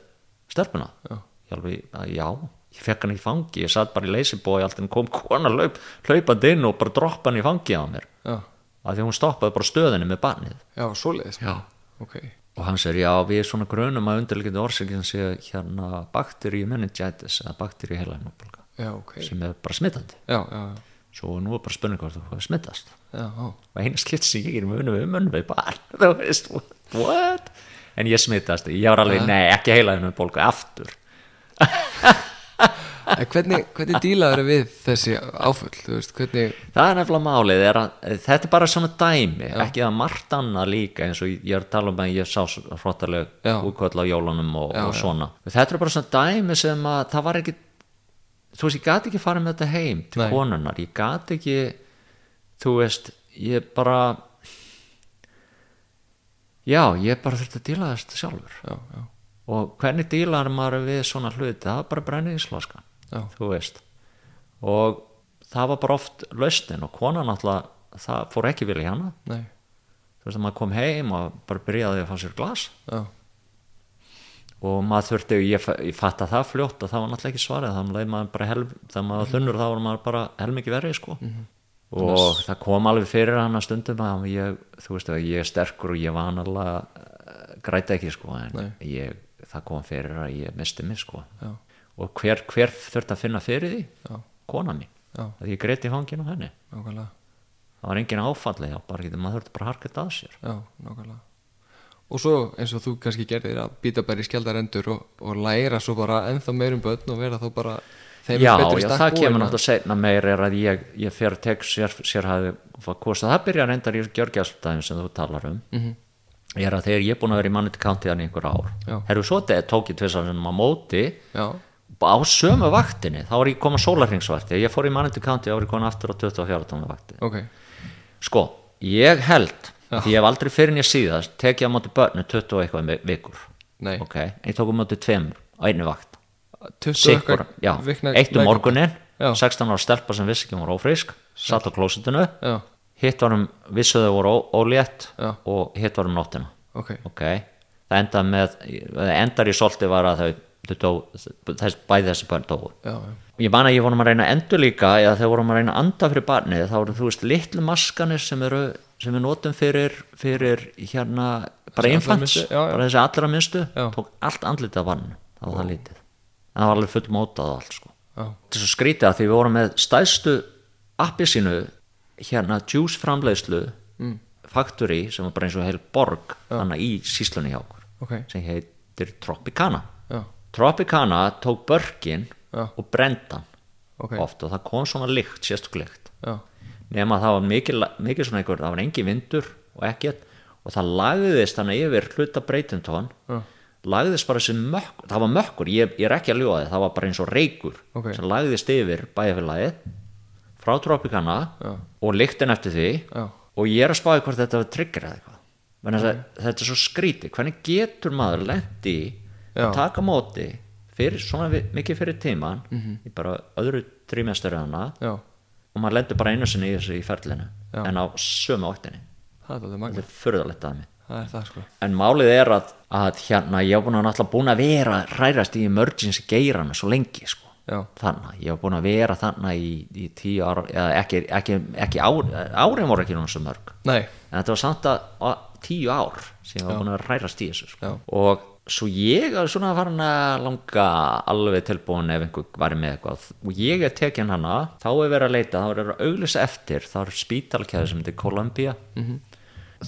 stelpuna? Já, að já, ég fekk hann í fangi ég satt bara í leysibói, allt en kom kona hlaup, hlaupandi inn og bara droppa hann í fangi á mér. Já, að því hún stoppaði bara stöðinni með barnið. Já, svoleiðis. Já. ok, og hann segir, já, við erum svona grunum að undirleikandi orsakinn sé hérna bakteríu meningitis eða bakteríu heilainóbólga já, ok. sem er bara smittandi já, já, svo nú er bara spurning hvort hefur smittast. Og eina skipt sem ég er munum við munum við barn [LAUGHS] þú veist, what? En ég smittast, ég var alveg, nei, ekki heilainóbólga aftur [LAUGHS] hvernig, hvernig dílaður við þessi áföll, þú veist, hvernig það er nefnilega málið er að, þetta er bara svona dæmi ekki það margt annað líka eins og ég er að tala um að ég sá hróttaleg Já. útkvöld á jólunum og, Já, og já. svona. Þetta er bara svona dæmi sem að það var ekki þú veist ég gati ekki farið með þetta heim til Nei. konunnar, ég gati ekki þú veist, ég bara já, ég bara þurfti að díla þetta sjálfur. Já, já, og hvernig dílar maður við svona hluti? Það er bara brennið í sláskan já, þú veist. Og það var bara oft lausnin og konan alltaf það fór ekki vilja hana. Nei, þú veist að maður kom heim og bara byrjaði að fá sér glas. Já, og maður þurfti, ég, fa- ég fatt að það fljótt og það var náttúrulega ekki svarið. Þannig maður helm, þegar maður var þunnur þá var maður bara helmingi verið sko. Og það kom alveg fyrir hana stundum að ég, þú veist að ég er sterkur og ég var annarlega græta ekki sko en ég, það kom fyrir að ég misti mig sko. Já, og hver, hver þurfti að finna fyrir því? Já, kona mín, að ég greiti fangin á henni. Nákvæmlega. Það var engin áfallið maður þurfti bara að harka þetta að sér. Já, nákvæmlega. Og svo eins og þú kannski gerðir að býta bara í skjaldarendur og, og læra svo bara ennþá meirum börn og vera þá bara þeim já, betri í já, stakk það kemur að- náttúrulega setna meir er að ég, ég fer að tek sér, sér kosta, það byrjar reyndar í gjörgjastæðum sem þú talar um. Mhm. ég er að þegar ég er búin að vera í manniti kantiðan í einhver ár. Herru svo þetta tók ég tvisar sem á móti. Já, á sömu vaktinni, þá var ég komað sólarringsvakti ég fór í manniti kanti, þá var ég komin aftur á 24 tónu vakti. Ok, sko, ég held því ég hef aldrei fyrir en ég síðast tekið á móti börnu 20 og eitthvað vi- vikur. Nei. Ok, ég tók á móti tveimur á einu vakt. 20 Sigur, já, vikna- eitt um morgunin Já. 16 ára stelpa sem vissi ekki hún var ófrísk satt á klósitinu, hitt var um vissu þau voru ólétt og hitt var um nóttina. Ok, ok, það endaði með það endar í solti var að þau dó, þess, bæði þessi börn dóu. Já, já, ég man að ég vorum að reyna að endur líka eða þegar vorum að reyna að anda fyrir barnið þá eru þú veist litlu maskanir sem eru sem við notum fyrir, fyrir hérna bara infants, bara þessi allra minnstu tók allt andlitið af vann það var það lítið. En það var alveg full mótað og allt sko. Er svo skrítið að því við vorum með stæðstu appi sínu hérna juice framleiðslu mm. factory sem var bara eins og heil borg þannig í síslunni hjá okkur Ok. sem heitir Tropicana. Já, Tropicana tók börkin Já. og brendan ok oft og það kom svona lykt, Já, nema að það var mikið, mikið svona einhver það var engin vindur og ekkert og það lagðist þannig yfir hluta breytintón lagðist bara þessi mökkur það var mökkur, ég, ég er ekki að ljúga þið það var bara eins og reykur Ok. sem lagðist yfir bæjarfélagið frá Tropicana Já. og lyktin eftir því Já. og ég er að spáði hvort þetta var trigger eða eitthvað okay. þetta er svo skríti hvernig getur maður lendi Já. að taka móti fyrir, svona mikið fyrir tíman í bara öðru trímestur hana já, og maður lendur bara einu sinni í þessu í ferlinu Já. en á sömu er þetta er furðalegt að mig Það það sko. En málið er að, að hérna ég hef búin að náttúrulega búin að vera hrærast í emergency geirana svo lengi sko. Já, þannig, ég hef búin að vera þannig í, í tíu ára, eða ekki, ekki, ekki ár, árin voru ekki náttúrulega svo mörg. Nei, en þetta var samt að, að tíu ár sem ég var búin að hrærast í þessu sko. Og svo ég er svona farin að langa alveg tilbúin ef einhver væri með eitthvað og ég er tekin hana, þá er verið að leita þá er verið að auglýsa eftir, þá er spítalkæði sem heitir Columbia -hmm.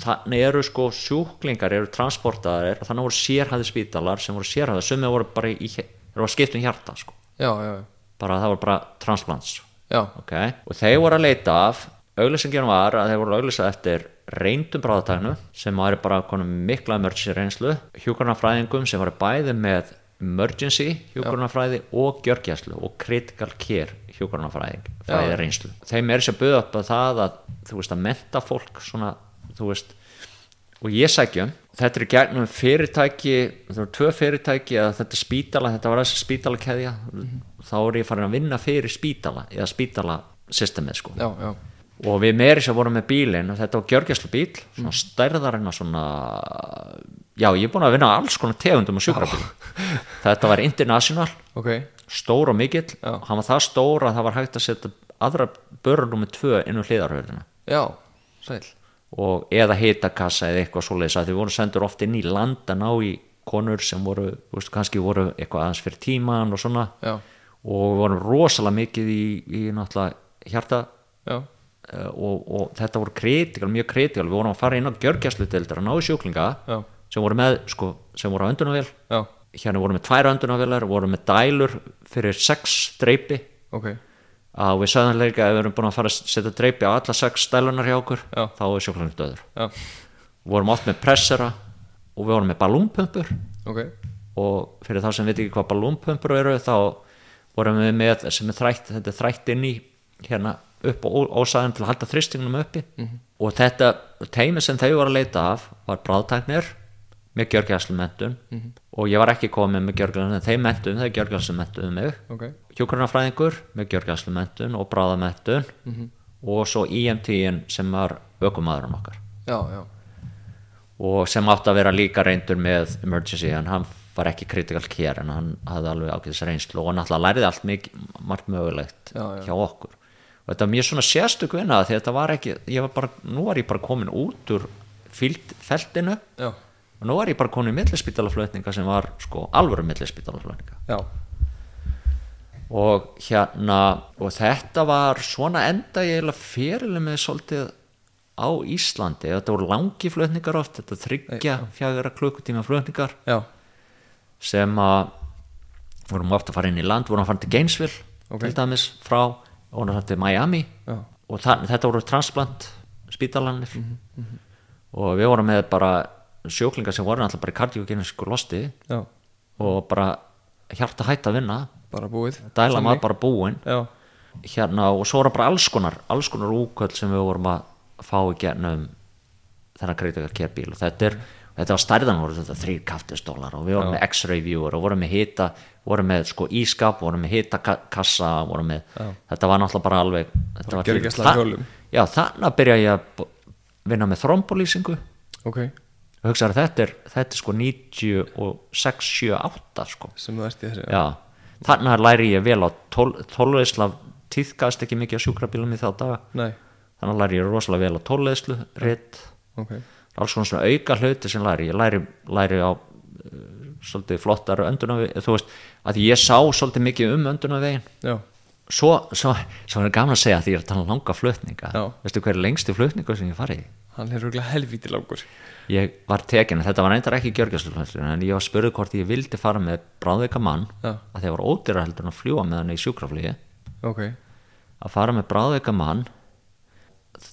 þannig eru sko sjúklingar eru transportaðir, þannig voru sérhæði spítalar sem voru sérhæði, sem voru bara í, það var skipt um hjarta sko. já, já, já, bara það voru bara transplants okay. og þeir voru að leita af auglýsingin var að þeir voru að auglýsa eftir reyndum bráðatæknu sem væri bara mikla emergency reynslu hjúkurnafræðingum sem væri bæði með emergency hjúkurnafræði og gjörgjæslu og critical care hjúkurnafræðing fræði reynslu þeim er sér að buða upp að það að þú veist að menta fólk svona veist og ég sækjum þetta er gegnum fyrirtæki það eru tvö fyrirtæki að þetta er spítala þetta var þessi spítalakeðja þá er ég farin að vinna fyrir spítala eða spítala systemið sko. Já, já, og við meiri sem vorum með bílinn og þetta var gjörgjæslu bíl svona stærðar en að svona já ég er búin að vinna á alls konar tegundum og sjúkrabíl. Þetta var international ok. stór og mikill. Já. hann var það stór að það var hægt að setja aðra börnum með tvö inn á hliðarhörðina Já, sæl. Og eða hitakassa eða eitthvað svoleiðis að þið voru sendur oft inn í land að ná í konur sem voru, veist, kannski voru eitthvað aðeins fyrir tíman og svona. Já, og við vorum rosalega mikið í, í náttúrulega hjarta já, og, og þetta voru kritikal, mjög kritikal. Við vorum að fara inn á gjörgjæsludeildar að ná sjúklinga já, sem voru með, sko, sem voru á öndunavél hérna voru með tvær öndunavélar voru með dælur fyrir sex dreipi ok. Að við sagðum líka að við erum búin að fara að setja dreipi á alla sex dælunar hjá okkur Já. þá er sjúklingur döður. Við vorum oft með pressera og við vorum með ballúnpumpur. Ok. Og fyrir þá sem veit ekki hvað ballúnpumpur eru þá vorum við með sem er þrætt, þetta er þrætt inn í hérna upp og ósaðin til að halda þristingunum uppi. Og þetta teimi sem þau voru að leita af var bráðtæknir með gjörgjæslumentun og ég var ekki komið með gjörgjæslumentun þeir mentum, þeir gjörgjæslumentuðu mig. Ok, hjúkrunarfræðingur með gjörgjæslumentun og bráðamentun og svo IMT-in sem var ökumæðurinn okkar. Já, já, og sem átti að vera líka reyndur með emergency en hann var ekki critical care en hann hafði alveg ákveðis reynslu og náttúrulega læriði allt mikið, margt mögulegt Já, já. hjá okkur þetta var mjög svona sérstök vinna því þetta var ekki, ég var bara, nú var ég bara komin út úr fíld, feltinu. Já, og nú var ég bara komin í millispítalaflutninga sem var sko alvöru millispítalaflutninga. Já, og hérna og þetta var svona enda ég eiginlega fyrirlega með svolítið á Íslandi, þetta voru langi flutningar oft, þetta þryggja fjagra klukkutíma flutningar já, sem að vorum ofta að fara inn í land, vorum að fara til Gainesville Ok. til dæmis frá og að fara til Miami. Já, og það, þetta voru transplant spítalanir Mhm, og við vorum með bara sjóklingar sem voru alltaf bara í kardiogenisku losti. Já, og bara hjarta hætt að vinna. Bara búið. Dæla maður bara búin hérna og svo voru bara alls konar alls konar úköll sem við vorum að fá í gennum þennan kritikar kerbíl og þetta er þetta var stærðan voru þetta þrýr kaftistólar og við vorum með x-ray viewer og vorum með hita vorum með sko ískap, vorum með hitakassa vorum með, þetta var náttúrulega bara alveg þetta var fyrir- Þa- já, þannig að byrja ég að b- vinna með þrombolýsingu ok, og hugsaði að þetta er, þetta er sko 96, 7, 8 sko. Sem þú ert í þessu já, þannig að læri ég vel á tól, tólveisla tíðkast ekki mikið á sjúkrabílum í þá daga. Nei, þannig að læri ég rosalega vel á tónleiðslu ritt, ok, alls konar svona auka hluti sem læri, ég læri, læri á uh, svolítið flottar öndunavegin þú veist, að ég sá svolítið mikið um öndunavegin svo, svo, svo er gaman að segja því ég er að tala um langa flutninga. Já. veistu hver er lengsti flutninga sem ég farið hann er rúglega helvíti langur. Ég var tekin, þetta var reyndar ekki gjörgjastluflutning en ég var spurðið hvort ég vildi fara með bráðveika mann Já. að þeir var ódýra heldur að fljúa með hann í sjúkraflíi ok, að fara með bráðveika mann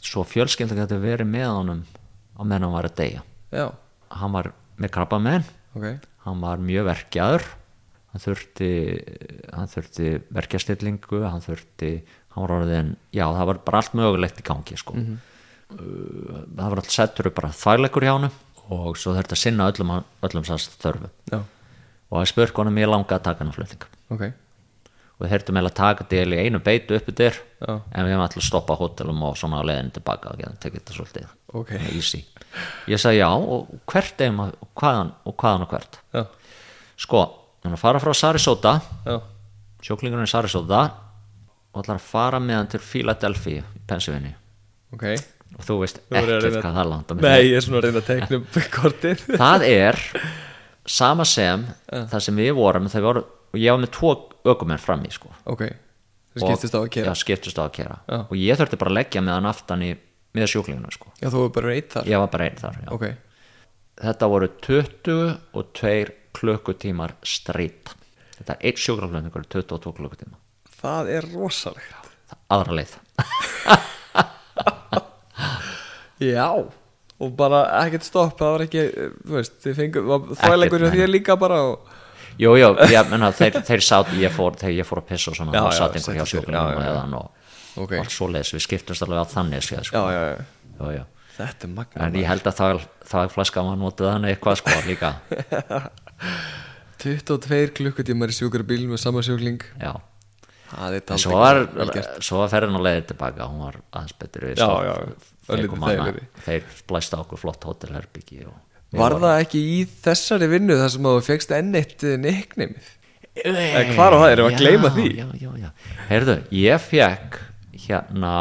svo fjölskylda getur verið með honum á meðan hann var að deyja. Já, hann var með krabba menn ok. Hann var mjög verkjaður. Hann þurfti hann þurfti verkjastillingu hann þurfti, hann orðin já það var bara allt mögulegt í gangi sko. uh, það var allt settur upp bara þvægleikur hjá hann og svo þurfti að sinna öllum, öllum þörfu og það spurði honum ég langa að taka hann flutning. Ok, við þurftum eiginlega að taka til í einu beitu uppi Já. en við hefum alltaf stoppað hótelum og svona á leiðin tilbaka og tekið þetta svolítið Ok. Svona easy. Ég sagði já og hvert eigum að og hvaðan og hvaðan og hvert? Já, sko, hann að fara frá Sarasota. Já. Sjóklingurinn í Sarasota og ætlar að fara með hann til Philadelphia í Pennsylvania. Ok, og þú veist að ekkert hvað það á milli. nei, ég er svona að reyna að teikna um kortið. Það er sama sem það sem við vorum þegar við vorum, og ég var með tvo ökumenn fram í sko. Ok, það skiptist á að kera já, skiptust á að kera Já. og ég þurfti bara að leggja með hann aftan í með sjúklinguna sko. Já, þú er bara reitt þar? Ég var bara einn þar já. ok, þetta voru 22 klukkutímar strýtt þetta er eitt sjúkraflöfningur 22 klukkutíma. Það er rosalegt. Aðra leið. [LAUGHS] Já, og bara ekkert stopp það var ekki, þú veist, þið fengur þvæleikur hjá nei. þér líka bara og jú, jú, ég menna þeir, þeir sátt ég fór, þegar ég fór að pissa og svona þá satt einhver hjá settist þér, sjúklingunum já, já, já. eða hann og ok, allt svoleiðis, við skiptumst alveg á þannig séð, sko. já, já, já, já. þetta er magna en ég held að það, það er flaska var notið þannig eitthvað sko líka. [LAUGHS] 22 klukkutímar í sjúkrabíl með sama sjúkling. Já. Er En svo var, svo var ferðin á leiðir tilbaka hún var aðeins betur við Já, já, þeir þeir blæsta okkur flott hótelherbyggi og var það ekki í þessari vinnu þar sem þú fegst enn eitt neiknimið Eða hvar á það erum við að gleyma því? já, já, já. heyrðu, ég fekk hérna,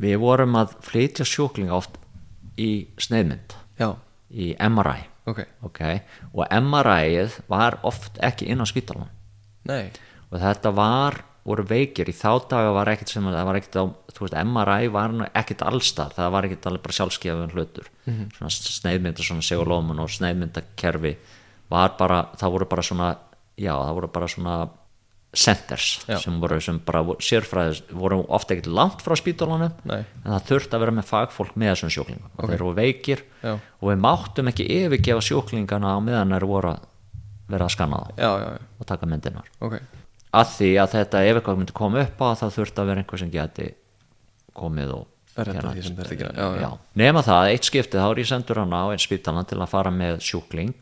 við vorum að flytja sjúklinga oft í sneiðmynd já, í MRI ok, ok, og MRI-ið var oft ekki inn á spítalan nei. Og þetta var voru veikir, í þá daga var ekkert sem það var ekkert á, þú veist, MRI var ekkert allstar, það var ekkert alveg bara sjálfskefun hlutur, Mhm. svona sneiðmynda svona segulómun og sneiðmyndakerfi var bara, það voru bara svona já, það voru bara svona centers Já. sem voru sem bara sérfræðis, voru ofta ekkert langt frá spítalunum en það þurfti að vera með fagfólk með þessum sjúklingum Ok. þeir voru veikir Já. og við máttum ekki yfirgefa sjúklingana á meðan þeir voru að vera að skanna já, og taka myndinar ok að því að þetta ef eitthvað myndi koma upp á það þurfti að vera einhver sem geti komið og nema það, eitt skiptið þá er ég sendur hann á einn spítalan til að fara með sjúkling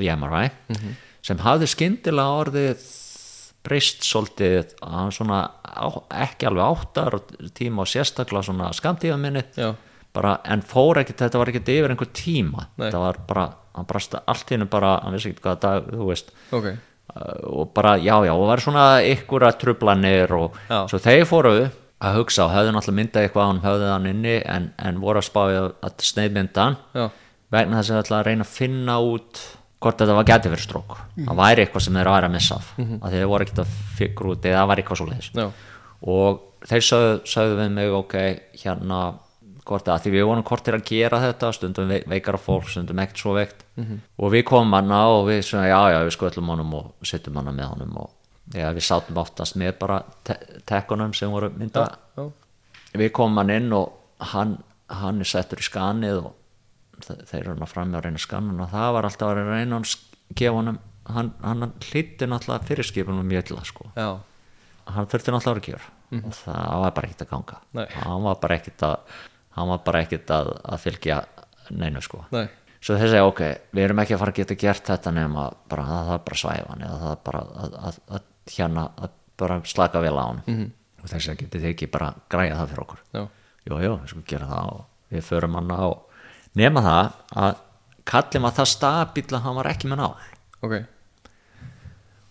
í MRI Mhm. sem hafði skyndilega orðið breyst svolítið að svona á, ekki alveg áttar tíma og sérstaklega svona skamtífaminni Já. bara, en fór ekkert, þetta var ekkert yfir einhver tíma. Nei. þetta var bara, hann brast allt hinn bara, hann vissi ekki hvaða dag, þú veist. Ok, og bara, já, já, og var svona ykkur að trublanir og Já. svo þeir fóru að hugsa og höfðu náttúrulega myndað eitthvað á hann höfðu hann inni en, en voru að spája að sneiðmynda hann já, vegna þess að ætla að reyna að finna út hvort þetta var gæti fyrir strók það væri eitthvað sem þeir væri að missa af mm -hmm. að þeir voru ekkert að fikra út eða það var eitthvað svo leiðis og þeir sögðu, sögðu við mig ok, hérna hvort að því við vorum kortir að gera þetta stundum ve- veikara fólk, stundum ekkert svo veikt. Og við komum hana og við svona, já, já, við skutlum honum og setjum hana með honum og já, við sátum oftast með bara te tekkunum sem voru mynda já, við komum hann inn og hann, hann er settur í skanið og þe- þeir eru hann að reyna að skanna hann og það var alltaf að reyna gefa honum hann, hann hlýtti náttúrulega fyrirskipunum mjög illa sko. Já, hann þurfti náttúrulega að gera. Og það var bara ekkert að ganga. Nei. hann var bara ekkert að hann var bara ekkert að, að fylgja neinu sko. Nei, svo þeir segja ok, við erum ekki að fara að geta gert þetta bara að það er bara svæfa hann eða það er bara að, að, að hérna að bara slaka vel á hann. -hmm. og þess að getið þið ekki bara græja það fyrir okkur? Já, jú, við skulum gera það og við förum hann á. Nema það að kallið var það stabíl að hann var ekki með nál ok,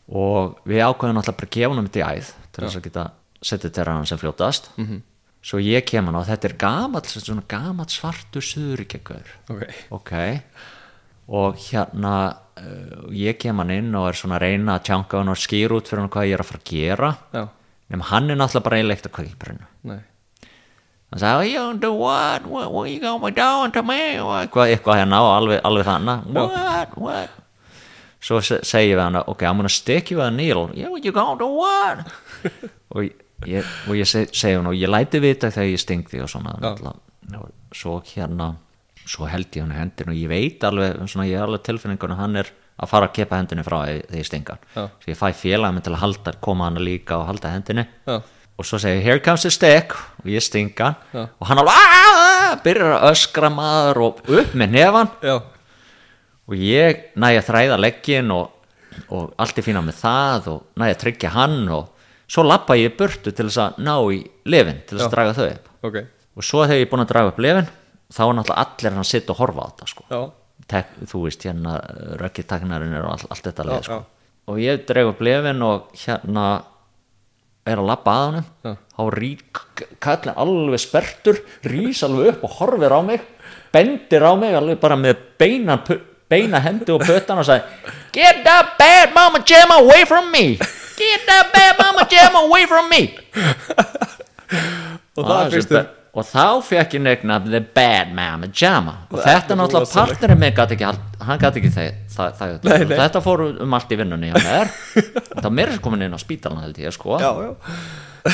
og við ákveðum náttúrulega bara að gefa hann um þetta í æð til þess að geta setið til hann sem fljótast. -hmm. Svo ég kem hann og þetta er gamall gamall svartur suðuríkjagaur ok, ok. Og hérna uh, ég kem hann inn og er svona að reyna að tjanga hann og skýra út fyrir hann hvað ég er að fara að gera. Já, nema hann er náttúrulega bara eiginlegt að nei. Hann sagði, you do what, what, what you gonna be doing to me? Eitthvað, eitthvað hérna og alveg, alveg þannig what, what? Svo se- segi ég við hann, ok, I'm gonna stick you a needle. You gonna do what? [LAUGHS] Og ég, og ég seg, segi hann og ég læti vita þegar ég sting því og svona náttúrulega. og svo hérna svo held ég hann í hendin og ég veit alveg svona ég er alveg tilfinningun að hann er að fara að kepa hendinni frá þegar ég stinga Já. svo ég fæ félag minn til að halda, koma hann líka og halda hendinni. Já, og svo segi ég, here comes the stick. Og ég stinga og hann alveg "Ah!" byrjar að öskra maður og upp með nefan og ég næ að þræða leggin og, og allt er fína með það og næ að tryggja hann og svo lappa ég burtu til þess að ná í lefin til þess að draga þau upp. Ok. Og svo þegar ég er búin að draga upp lefin þá er náttúrulega allir hann að sitta og horfa á þetta sko. Tek, þú veist hérna rökkitaknarinn og allt, allt þetta leið sko. og ég dreg upp lefin og hérna er að labba að Já. þá rík kallin alveg spertur rís alveg upp og horfir á mig bendir á mig alveg bara með beina, beina hendi og pötan og sagði get that bad mama jam away from me get that bad mama jam away from me. Og það þessi fyrstu og þá fekk ég negna The Bad Mama Jama. Og er þetta náttúrulega partnerinn minn gat ekki, hann gæti ekki það, það, það, Nei, nei. þetta fór um allt í vinnunni hjá mér. Og sem komin inn á spítalan held ég sko. Já, já,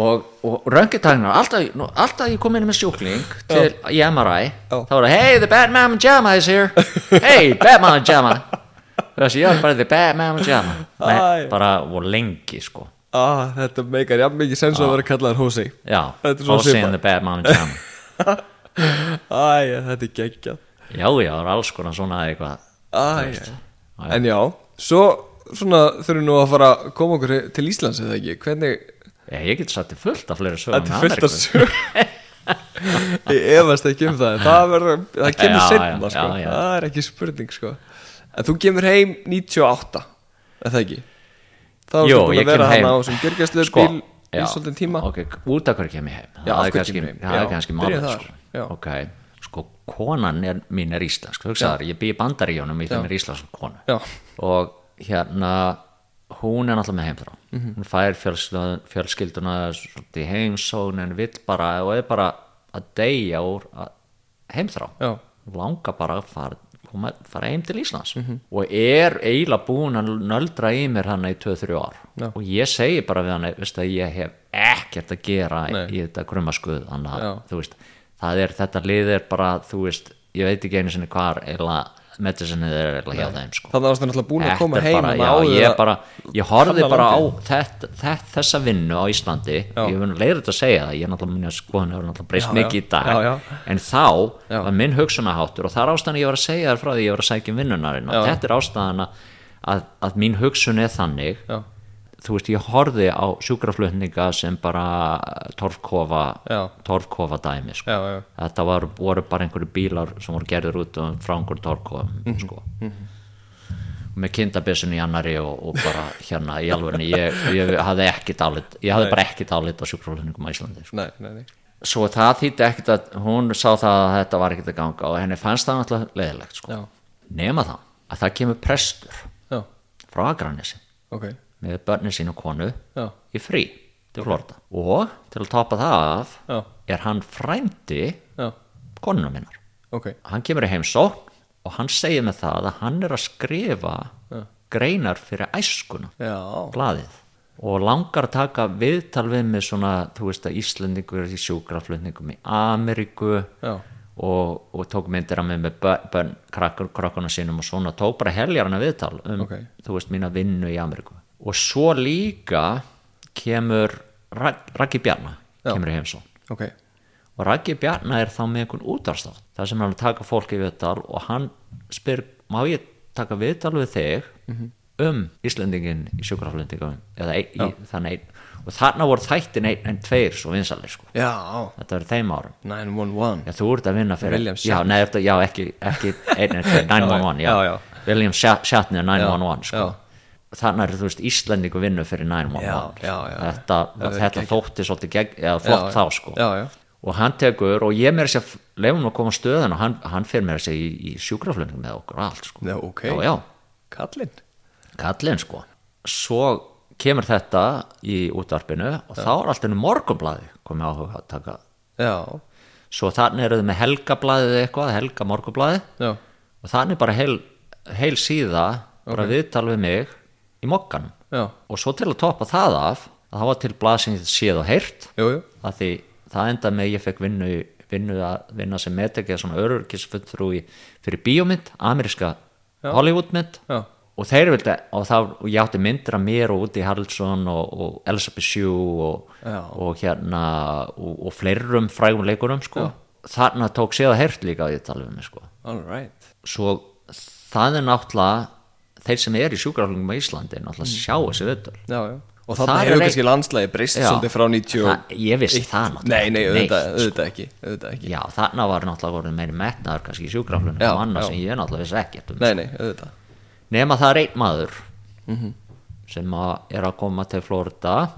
og, og röngitagnar alltaf, alltaf ég kom inn með sjúkling til í MRI Já. þá var það hey the bad mama jama is here. [LAUGHS] Hey bad mama jama þessi ég var bara the bad mama jama Æ. Nei, bara og lengi sko. Ah, þetta meikar jafn mikið sens að vera kallaðan Hosei já, Þetta er svo Hosei svipað. and the bad mama jama æja, þetta er geggjað. Já já, það er alls konar svona eitthvað æja, Já, en já svo svona þurfum nú að fara að koma okkur til Íslands eða ekki, hvernig Já, ég get satt í fullt af fleiri sögum þetta er fullt af sög ég efast ekki um það en það, verður, það kemur Já, já, sko. já, já. það er ekki spurning sko. En þú kemur heim 98 er það ekki? Þá ertu Jú, búin að vera hann á sem gjörgæslu Sko, bíl í já, svolítinn tíma. ok, út af hverju kem ég heim? Já, það er kannski, það kannski málið sko. Já. ok, sko, konan er, mín er íslensk hugsaðar, ég bý í bandaríjónum í þeim er íslensk konu. Já, og hérna hún er náttúrulega með heimþrá. Mhm. hún fær fjölskylduna, svolítið í heimsókn en vill bara og er bara að deyja úr heimþrá. Já, langar bara að fara, koma, fara heim til Íslands Mhm. og er eiginlega búin að nöldra í mér hann í 2-3 ár Já. og ég segi bara við hann að ég hef ekkert að gera Nei. í þetta grummaskuð þannig að veist, það er þetta lið er bara, þú veist, ég veit ekki einu sinni hvar eiginlega medicinnið er eiginlega hjá þeim sko. þannig að það er náttúrulega búin að koma heim bara, og já, ég, bara, ég kanna bara á landið. þetta, þetta, þessa vinnu á Íslandi. Já. ég leiður þetta að segja það ég er náttúrulega minni að skoðan hefur náttúrulega breyst mikið í dag. Já, en þá var minn hugsunaháttur og það er ástæðan ég var að segja þér frá því ég var að sækja um vinnunarinn og þetta er ástæðan að, að, að mín hugsun er þannig þú veist ég horfði á sjúkraflutninga sem bara torfkofa Já. torfkofa dæmi sko. já, já, þetta var, voru bara einhverju bílar sem voru gerður út um, frá einhverju torkofum Mhm. sko. með kindabessun í annari og, og bara hérna í alvegni ég, ég hafði ekki dálit ég hafði bara ekki dálit á sjúkraflutningum á Íslandi sko. nei, nei, nei svo það þýtti ekkit að hún sá það að þetta var ekkit að ganga og henni fannst það náttúrulega leðilegt sko. nema það að það kemur prestur frá Akranessi ok, með börnin sín og konu já, í frí til Florida og til að topa það af já, er hann frændi já, konuna minnar. Ok. Hann kemur í heimsókn og hann segir með það að hann er að skrifa greinar fyrir æskuna. Já, blaðið. Og langar að taka viðtal við með svona, þú veist að Íslendingur í sjúkraflutningum í Ameríku og, og tók myndir mig með krakkur, krakkuna sínum og svona tók bara heljarna viðtal um, Ok. þú veist, mína vinnu í Ameríku og svo líka kemur Rag, Raggi Bjarna Já. kemur í heimsókn. Ok. Og Raggi Bjarna er þá með einhvern útarstátt það sem hann taka fólk í viðtal og hann spyr, má ég taka viðtal við þig Mhm. um Íslendingin í sjúkraflendingum og þarna voru þættin einn en tveir svo vinsalir sko. þetta verður þeim árum. 911 já, þú ert að vinna fyrir já, nei, já, ekki, ekki einn en tveir 911, já, Já, já. William Shat- Shatner 911 Já, sko. Þannig er þú veist Íslendingu vinnu fyrir 911 Já, já, já. þetta, þetta þótti svolítið gegn, eða flott Já, þá sko. Já, já. og hann tekur og ég sér að leifum að koma á stöðun og hann, hann fyrir meira sér í, í sjúkraflöfning með okkur og allt sko. Já, ok. já, já, Kallinn. Kallinn sko. Svo kemur þetta í útvarpinu og þá er alltaf morgunblaði komið áhuga að taka. Svo þannig eru þau með helgablaðið eitthvað, helga morgunblaði já, og þannig bara heil, heil síða bara viðtal við mig í mokkanum. Já, og svo til að toppa það af að það var til blað sem ég séð og heyrt jú, jú. að því það endaði með ég fekk vinnu, vinnu að vinna sem meðtekja svona örurkisfulltrúi fyrir bíómynd, ameríska Hollywoodmynd. Já, og þeir vildi, og, það, og ég átti myndir af mér og Woody Harrelson og, og Elizabeth Shue og, Já. og hérna og, og fleirum frægum leikurum sko. þarna tók séð að heyrt líka að ég tala um mig sko. all right. Svo það er náttúrulega þeir sem er í sjúkraflingum á Íslandi náttúrulega sjá þessi já Og er hefur leik- kannski landslægi breyst svolítið frá 90 og- Það- ég vissi það náttúrulega Nei, nei, auðvitað, Neitt, auðvitað ekki, auðvitað ekki. Já, þarna var náttúrulega meiri metnaður kannski í sjúkraflingum og annað sem ég náttúrulega vissi ekkert um. Nei, nema það er einn maður Mhm. sem að er að koma til Florida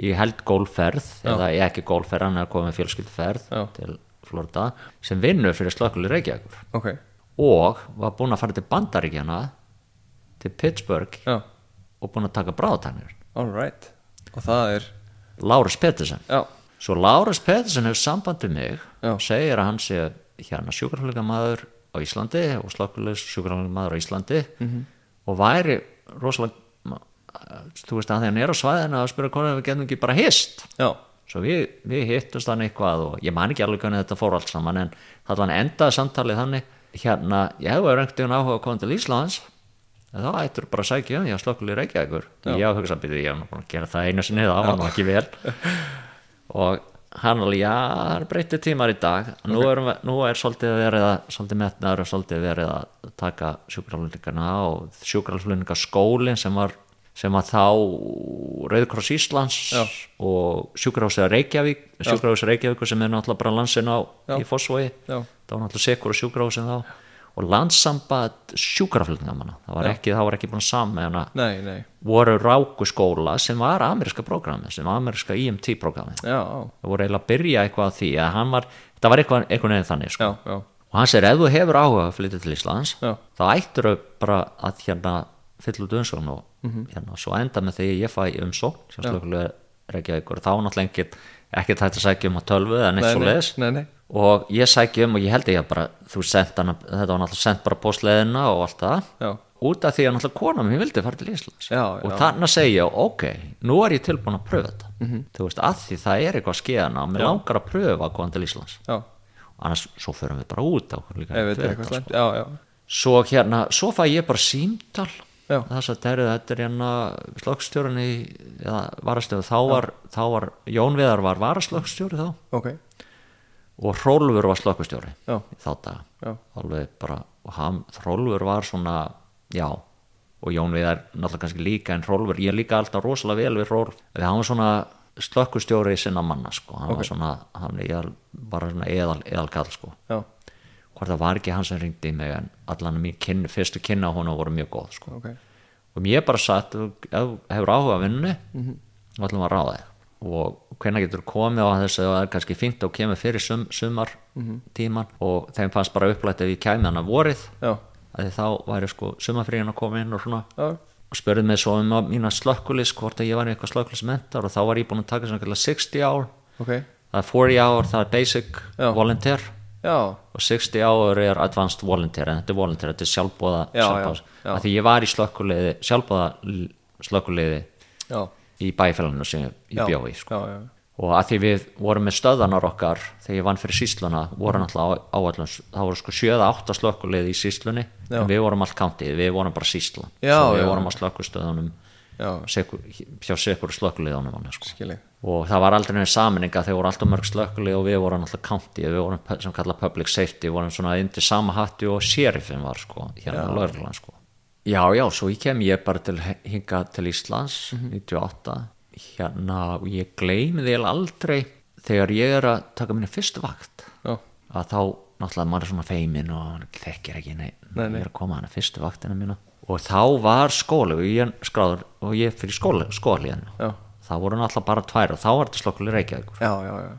í held gólferð eða ekki gólferð, hann er að koma með fjölskylduferð Já. til Florida sem vinnur fyrir ok, og var búinn að fara til Bandaríkjana til Pittsburgh já, og búinn að taka bráðatænir all right. Og það er, Lárus Pettersen svo Lárus Pettersen hefur sambandið mig og segir að hann sé hérna sjúkraflugamaður á Íslandi og slökkulegs sjúkraflugamaður á Íslandi Mhm. -hmm. og væri rosalega þú veist að hann er á svæðinu að spyrja hvernig við getum ekki bara hist. Já, svo við, við hittumst hann eitthvað og ég man ekki alveg hvernig þetta fór allt saman en það var endaði samtalið þannig hérna, ég hefur einhvern veginn áhuga að koma til Íslands þá ættur bara að sækja um, ég slökkulega reykja ykkur ég hugsað býtu, ég hef nú búin að gera það einu sinni það var nú ekki vel. Og hann alveg, já, það er breytið tímar í dag. Nú, erum við, nú er svolítið verið að svolítið metnaður og svolítið verið að taka sjúkraflutningana og sjúkraflutningaskólin sem var sem var þá Rauðkross Íslands Já. og sjúkrahúsið Reykjavík sjúkrahúsið Reykjavík sem er náttúrulega bara landsin á Já. í Fossvogi. Var náttúrulega sekur og sjúkrahúsið þá og landsamband sjúkraflutningamanna það var ekki, það var ekki búin saman nei voru rákuskóla sem var ameríska prógrami, sem var ameríska IMT prógrami Já, það voru eiginlega að byrja eitthvað að því að hann var, það var eitthvað, eitthvað neðin þannig sko. já, já, og hann segir ef þú hefur áhuga að flytja til Íslands Já. þá ættur þau bara að hérna fylla út umsókn og Mhm. hérna, svo enda með því að ég fæ umsókn sem slökulega Reykjavíkur þá náttúrulega ekkert ekkert hægt að sækja um á tölvu eða neitt Nei, svo leiðis nei, nei. Og ég sækja um og ég held ég að bara þú sent hana, þetta var náttúrulega sent bara postleðina og allt það. Já. út af því að náttúrulega kona mér vildi fara til Íslands. Já, og já. þarna segja ok, nú er ég tilbúin að pröfa þetta. Mhm. þú veist, að því það er eitthvað skeiðana og mér langar að pröfa að koma til Íslands. Já, annars svo förum við bara út á líka. Já, já, svo hérna, svo fæ ég bara símtal. Já. þess að er, þetta er hérna slöggstjórun í eða varastöðu, þá var, var Jón Viðar var varaslöggstjóri þá. Ok og Hrólfur var í þá daga. Og hann, Hrólfur var svona, já og Jón Viðar náttúrulega kannski líka en Hrólfur, ég líka alltaf rosalega vel við Hrólf. Því hann var svona slökkustjóri sinna manna sko, hann var svona hann eðal, bara svona eðal, eðalkall sko. Já, hvort það var ekki hann sem ringdi í mig en allan mín kynni, fyrstu kynna hún voru mjög góð sko. ok. Og mér bara satt, ef hefur áhuga vinnu þá ætlum við að ráða þig og hvenær getur komið á þessu það er kannski fínt og kemur fyrir sum, sumar Mhm. tíman og þeim fannst bara upplætt ef ég kæmi hann að vorið að þá væri sko sumarfríðin að koma inn og svona. Já, og spurði mig svo um að mína slökkulis hvort að ég var eitthvað slökkulismentar og þá var ég búin að taka svona kallar 60 ár. Ok. Það er 40 ár, það er basic Já. volunteer. Já, og 60 ár er advanced volunteer en þetta er volunteer, þetta er sjálfbóða Já, sjálfbóða, já, já. að því ég var í slökkuliði sjálfbóða slökkuliði í bæfélaginu sem ég bjóði sko. Og að því við vorum með stöðanar okkar þegar ég vann fyrir sísluna voru náttúrulega áallum, það voru sko 7-8 slökkuliði í síslunni en við vorum allt kantið, við vorum bara sísla Já, svo við já. vorum á slökkustöðunum sekur, hjá sekur slökkuliðunum sko. og það var aldrei neina saminninga þegar voru alltaf mörg slökkuli og við vorum alltaf county við vorum sem kalla public safety vorum svona undir sama hatti og sheriffin var sko, hérna já já, svo ég kem ég bara til hinga til Íslands 98 hérna og ég gleymi eiginlega aldrei þegar ég er að taka minni fyrstu vakt. Já, að þá náttúrulega maður er svona feimin og þekkir ekki neitt Nei, nei. ég er að koma hana fyrstu vaktina mína. Og þá var skóli og ég skráður og ég fyrir skóli, skóli hérna. Þá voru náttúrulega bara tvær og þá var þetta já, já,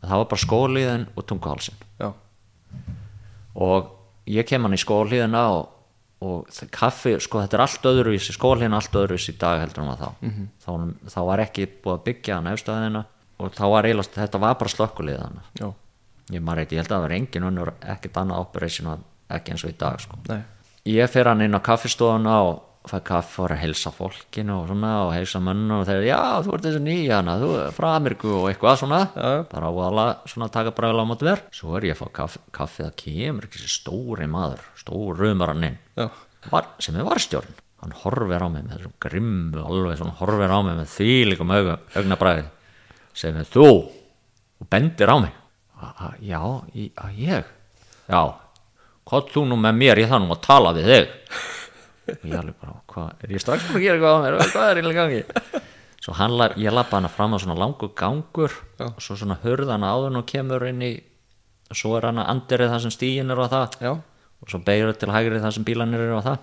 og það var bara skóliðin og tunguhálsin og ég kem hann í skóliðina og, og kaffi, sko þetta er allt öðruvísi skóliðin allt öðruvísi í dag heldur en var þá. Mhm. þá þá var ekki búið að byggja hann efstæðina og þá var eiginlega, þetta var bara já. ég maður eitthvað, ég held að það var engin önnur ekkert annað operation ekki eins og í dag sko. Ég fer hann inn á kaffistofuna og fæ kaffi er að heilsa fólkinu og svona og heilsa mönnum og þeir já þú ert þessi nýja hana, þú er frá Ameríku og eitthvað svona, Já. bara á alla svona taka bræðilega á móti mér, svo er ég að fá kaffi, kaffi það kemur ekki þessi stóri maður stór rumarann inn. Já, var, sem er varstjórn hann horfir á mig með þessum grimmu alveg svona horfir á mig með þvílikum augnabræði sem er þú og bendir á mig. A, já, í, a, ég? Já, hvað þú nú með mér? Ég það nú að tala við þig og ég alveg bara, hvað, er ég strax búin að gera eitthvað á mér? Hvað er eiginlega í gangi? Svo hann, ég lappa hana fram á svona langu gangur Já. og svo svona hurðan áður og kemur inn í svo er hann að andirið það sem stíin er á það. Já, og svo beigir til hægri þar sem bílanir eru á það.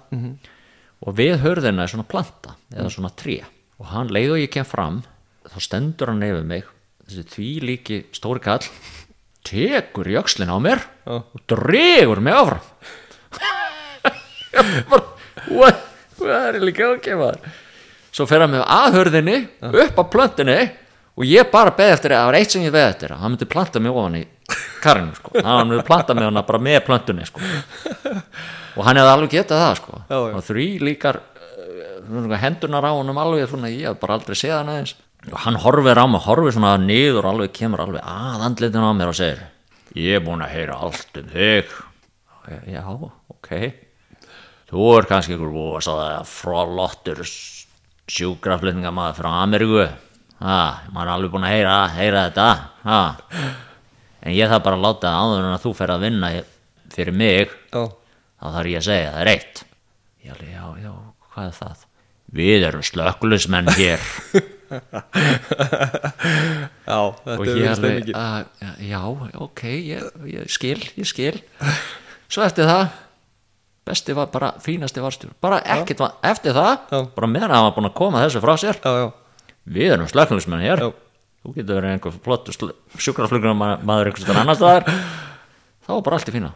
Og við hörðina er svona planta eða svona tré. Og hann leið og ég kem fram þá stendur hann nefið mig þessi því líki stóri kall tekur í öxlin á mér Já. og dregur mig áfram [LAUGHS] What hvað er líka að gefa svo fer hann með aðhörðinni upp á plöntinni og ég bara beði eftir það var eitt sem ég beði eftir að hann myndi planta mig ofan í karinu sko. hann myndi planta mig hana bara með plöntunni sko. og hann hefði alveg getað það sko. Já, já. og þrý líkar uh, hendunar á honum alveg svona, ég hef bara aldrei séð hann aðeins og hann horfir á mig, horfir svona niður og alveg kemur alveg að andlitin á mér og segir ég er búin að heyra allt um þig já, ok þú er kannski að sagða frálottur sjúkraflutningamaður frá Ameríku. Maður er alveg búin að heyra, heyra þetta. Ha. en ég þarf bara að láta áður en að þú fer að vinna fyrir mig. Já, þá þarf ég að segja það er eitt. Ég alveg, já, já, hvað er það? Við erum slökkulismenn hér. [LAUGHS] Já, þetta og ég alveg, já, ok ég, ég skil, ég skil. Svo eftir það besti var bara, fínasti varstjór bara ekkert var, eftir það Já. bara meðan að hann var búin að koma þessu frá sér. Já, við erum slökkulismenn hér. Þú getur verið einhver flott sjúkraflugur maður einhvers staðar annars staðar. Þá var bara allt í fína.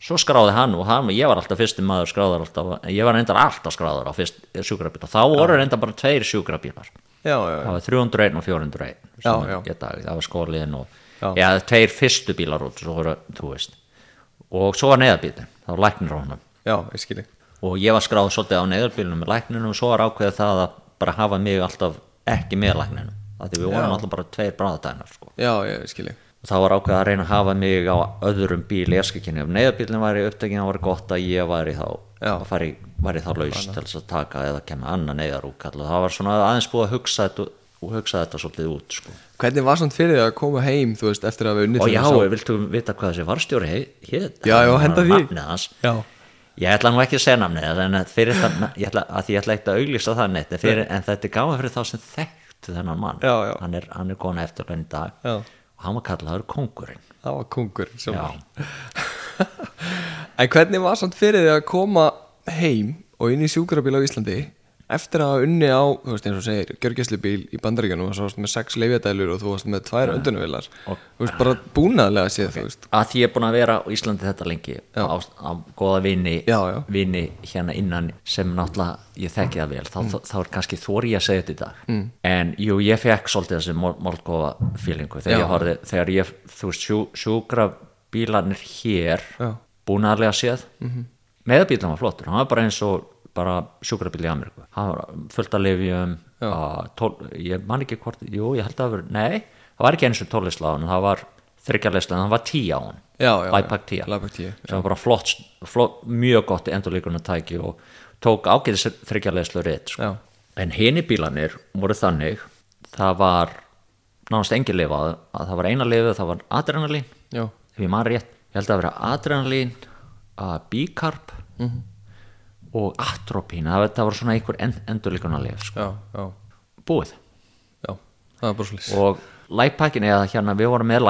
Svo skráði hann og hann, ég var alltaf fyrsti maður skráðar alltaf, ég var reyndar alltaf skráðar á fyrst sjúkrabíla, þá voru reyndar bara tveir sjúkrabílar. Það var 301 og 401 sem Já, er já. í dag, það var skóliðin og Já. tveir fyrstu bílar út svo voru, þú veist. Og svo var neðabílin, það var læknir á honum já, ég skilji og ég var skráð svolítið á neðarbílunum með lækninu og svo var ákveðið það að bara hafa mig alltaf ekki með lækninu af því við vorum alltaf bara tveir bráðatænar sko. Já, ég skilji og það var ákveðið að reyna að hafa mig á öðrum bíl í eskikinni ef neðarbílinn væri upptökin þá var gott að ég væri þá Já. að fari, væri þá laus til þess að taka eða kemur annað neyðarúkall og það var svona aðeins búið að hugsa þetta, og hugsa þetta svolítið út sko. Hvernig var samt fyrir þig að koma heim, veist, eftir að við unnið og já, sá... viltu vita hvað þessi varstjóri hétt? Já, já, henda því. Ég ætla nú ekki að segja namnið en það, ég ætla, að því ég ætla ekki að auglýsa það neitt, en, fyrir, en þetta er gáða fyrir þá sem þekktu þennan mann. Já, já. Hann er, er góðan eftir hann í dag já, og hann var kallaður kongurinn. það var kongur sem Já, var. [LAUGHS] En hvernig var samt fyrir þig að koma heim og inn í sjúkrabíl á Íslandi eftir að hafa unni á, þú veist eins og segir, gjörgæslubíl í bandaríkjanum og svo varst með sex leifjadælur og þú varst með tvær öndunuvilar þú veist, bara búnaðlega séð, veist að því ég er búin að vera á Íslandi þetta lengi á, á góða vini, Já, já. vini hérna innan sem náttúrulega ég þekki það vel, þá, þá, þá er kannski þóri ég að segja þetta. Mm. En jú, ég fekk svolítið þessi moldgóða fílingu þegar Já. ég horfði, þegar ég, þú veist, sjú, sjúkra bílanir hér, Já. búnaðarlega séð, mm -hmm. meðabílan var flottur, hann var bara eins og bara sjúkrabíl í Ameríku. Hann var fullt af lifjum tól, ég man ekki hvort, jú ég held að var nei, það var ekki eins og hann það var þryggjarleisla, en það var tíu á hann. Já, já, Lifepack 10 Lifepack 10, sem var bara flott, flott mjög gott endurlíkunar tæki og tók ágæðis þryggjarleislu rétt sko. En hini bílanir voru þannig það var nánast engin lifað að það var eina lifið, það var adrenalín. Ef ég man rétt, ég held að vera adrenalín að bíkarp Mhm. Og atropín það, það var svona einhver end, endurlíkunar lif sko. búið. Já og Lifepackin eða hérna við vorum með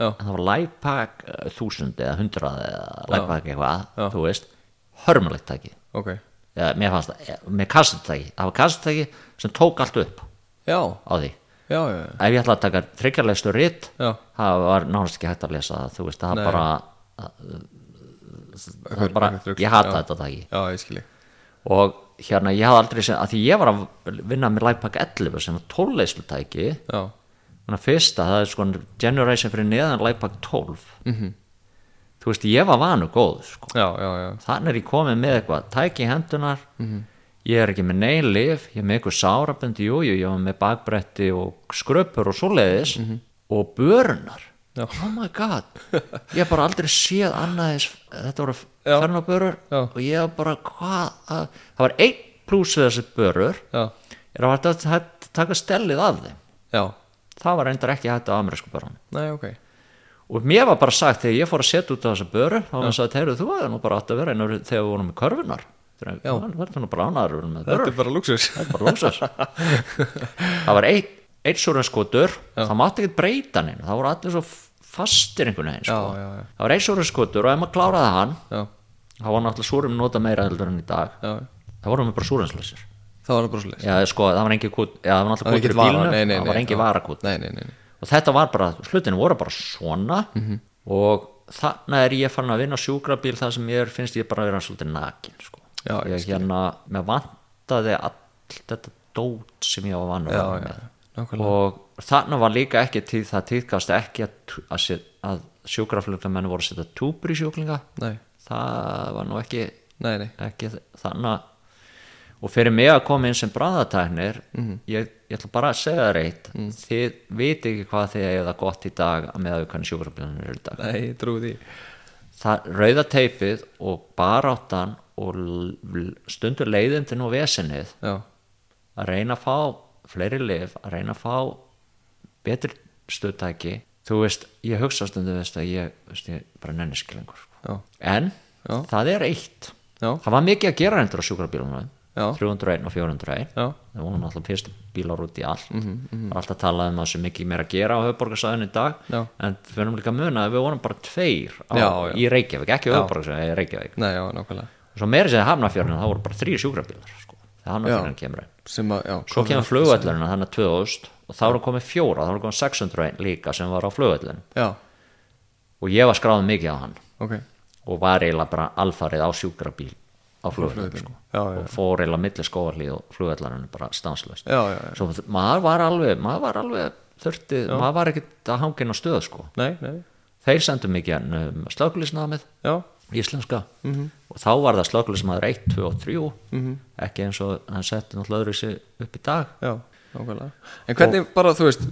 en það var Lifepack uh, 1000 eða 100 eða Lifepack eitthvað, Já. þú veist hörmulegt tæki. Ok, eða mér fannst það, með kassettæki það var kassettæki sem tók allt upp já, á því. Já, já, já. ef ég ætla að taka þryggjarlegstur ritt það var nánast ekki hægt að lesa það þú veist, það Nei. bara var bara, rugl, ég hata já. þetta tæki. Já, ég og hérna ég hafði aldrei sem, að því ég var að vinna með Lightpack 11 sem var 12 leyslutæki já, þannig að fyrsta, það er sko generation fyrir neðan Lightpack 12 -hmm. þú veist, ég var vanu góð sko. þannig er ég komið með eitthvað tæki hendunar ég er ekki með neyn lif ég er með eitthvað sáraböndi, jú, jú, ég var með bakbretti og skröpur og svoleiðis. Og börunar Já. oh my god. Ég hef bara aldrei séð annaðis þetta voru Já. og ég hef bara hvað að- það var einn pluss við þessi börur. Er að hægt að taka stellið af þeim. Já, það var reyndar ekki hægt á amerísku börunum. Nei, ok. Og mér var bara sagt þegar ég fór að setja út á þessa böru þá var hann sagt, heyrðu þú hefði nú bara átt að vera einhver þegar við vorum þegar Já. það er bara með þetta er bara luxus það [LAUGHS] það var einn einn súrunskotur það mátti ekki breyta neina það voru allir svo fastir einhvern veginn sko. Já, já, já. það var einn súrunskotur og ef maður kláraði hann þá var náttúrulega súrum nota meira heldur en í dag. Já, það voru með bara súrunslausir það var það leys já sko það var engin kút já, það var náttúrulega kútur í bílnu það var engin varakút. Og þetta var bara, hlutinu voru bara svona Mhm. og þannig er ég farin að vinna sjúkrabíl það sem ég finnst ég bara að vera svolítið nakin sko. Ég hérna, mér vantaði allt þetta dót sem ég var vanur já, að já, vera með nákvæmlega. Og þannig var líka ekki tíð það tíðkast ekki að, að, sjúkraflugamenn voru að setja túbur í sjúklinga. Nei, það var nú ekki, ekki þannig og fyrir mig að koma inn sem bræðatæknir Mhm. ég, ég ætla bara að segja það reitt þið viti ekki hvað þið það gott í dag að við kannu sjúkraflugamenn er í dag. Nei, því. Það, rauða teipið og baráttan og stundur leiðindin og vesenið já, að reyna að fá fleiri lif, að reyna að fá betri stöðtæki þú veist, ég hugsa stundu veist, að ég, veist, ég bara nenniskilengur sko. já, en Já. það er eitt. Já, það var mikið að gera hendur á sjúkrabílunum Já. 301 og 401 já, það voru náttúrulega fyrst bílar út í allt. Mhm, það er alltaf talað um að það sé mikið meira að gera á höfuborgarsæðinu í dag en við erum líka að muna að við vorum bara tveir á, í Reykjavík, ekki höfuborgarsæðinu í Reykjavík. Nei, og svo meiri segja hafnafjörnum það voru bara þrý sjúkrabílar sko, þegar hafnafjörnum kemur inn. Sem að, já, svo kemur flugvöllurinn þannig að 2000 og þá eru komið fjóra, þá eru komið 601 líka sem var á flugvöllurinn og ég var skráðið mikið á hann. Ok. Og var eiginlega bara alfarið á sjúkrabíl á flugvöllurinn sko. Og fór eiginlega milli skóarlíð og flugvöllurinn bara já, svo maður var alveg maður var alveg þurfti, maður var ekkert að hangin á stöð sko. nei, nei, þeir sendu mikið um, slökulisnamið já, íslenska. Mhm. og þá var það slökulismadur 1, 2 og 3 ekki eins og hann setti náttúrulega öðru sig upp í dag. Já, en hvernig bara, þú veist,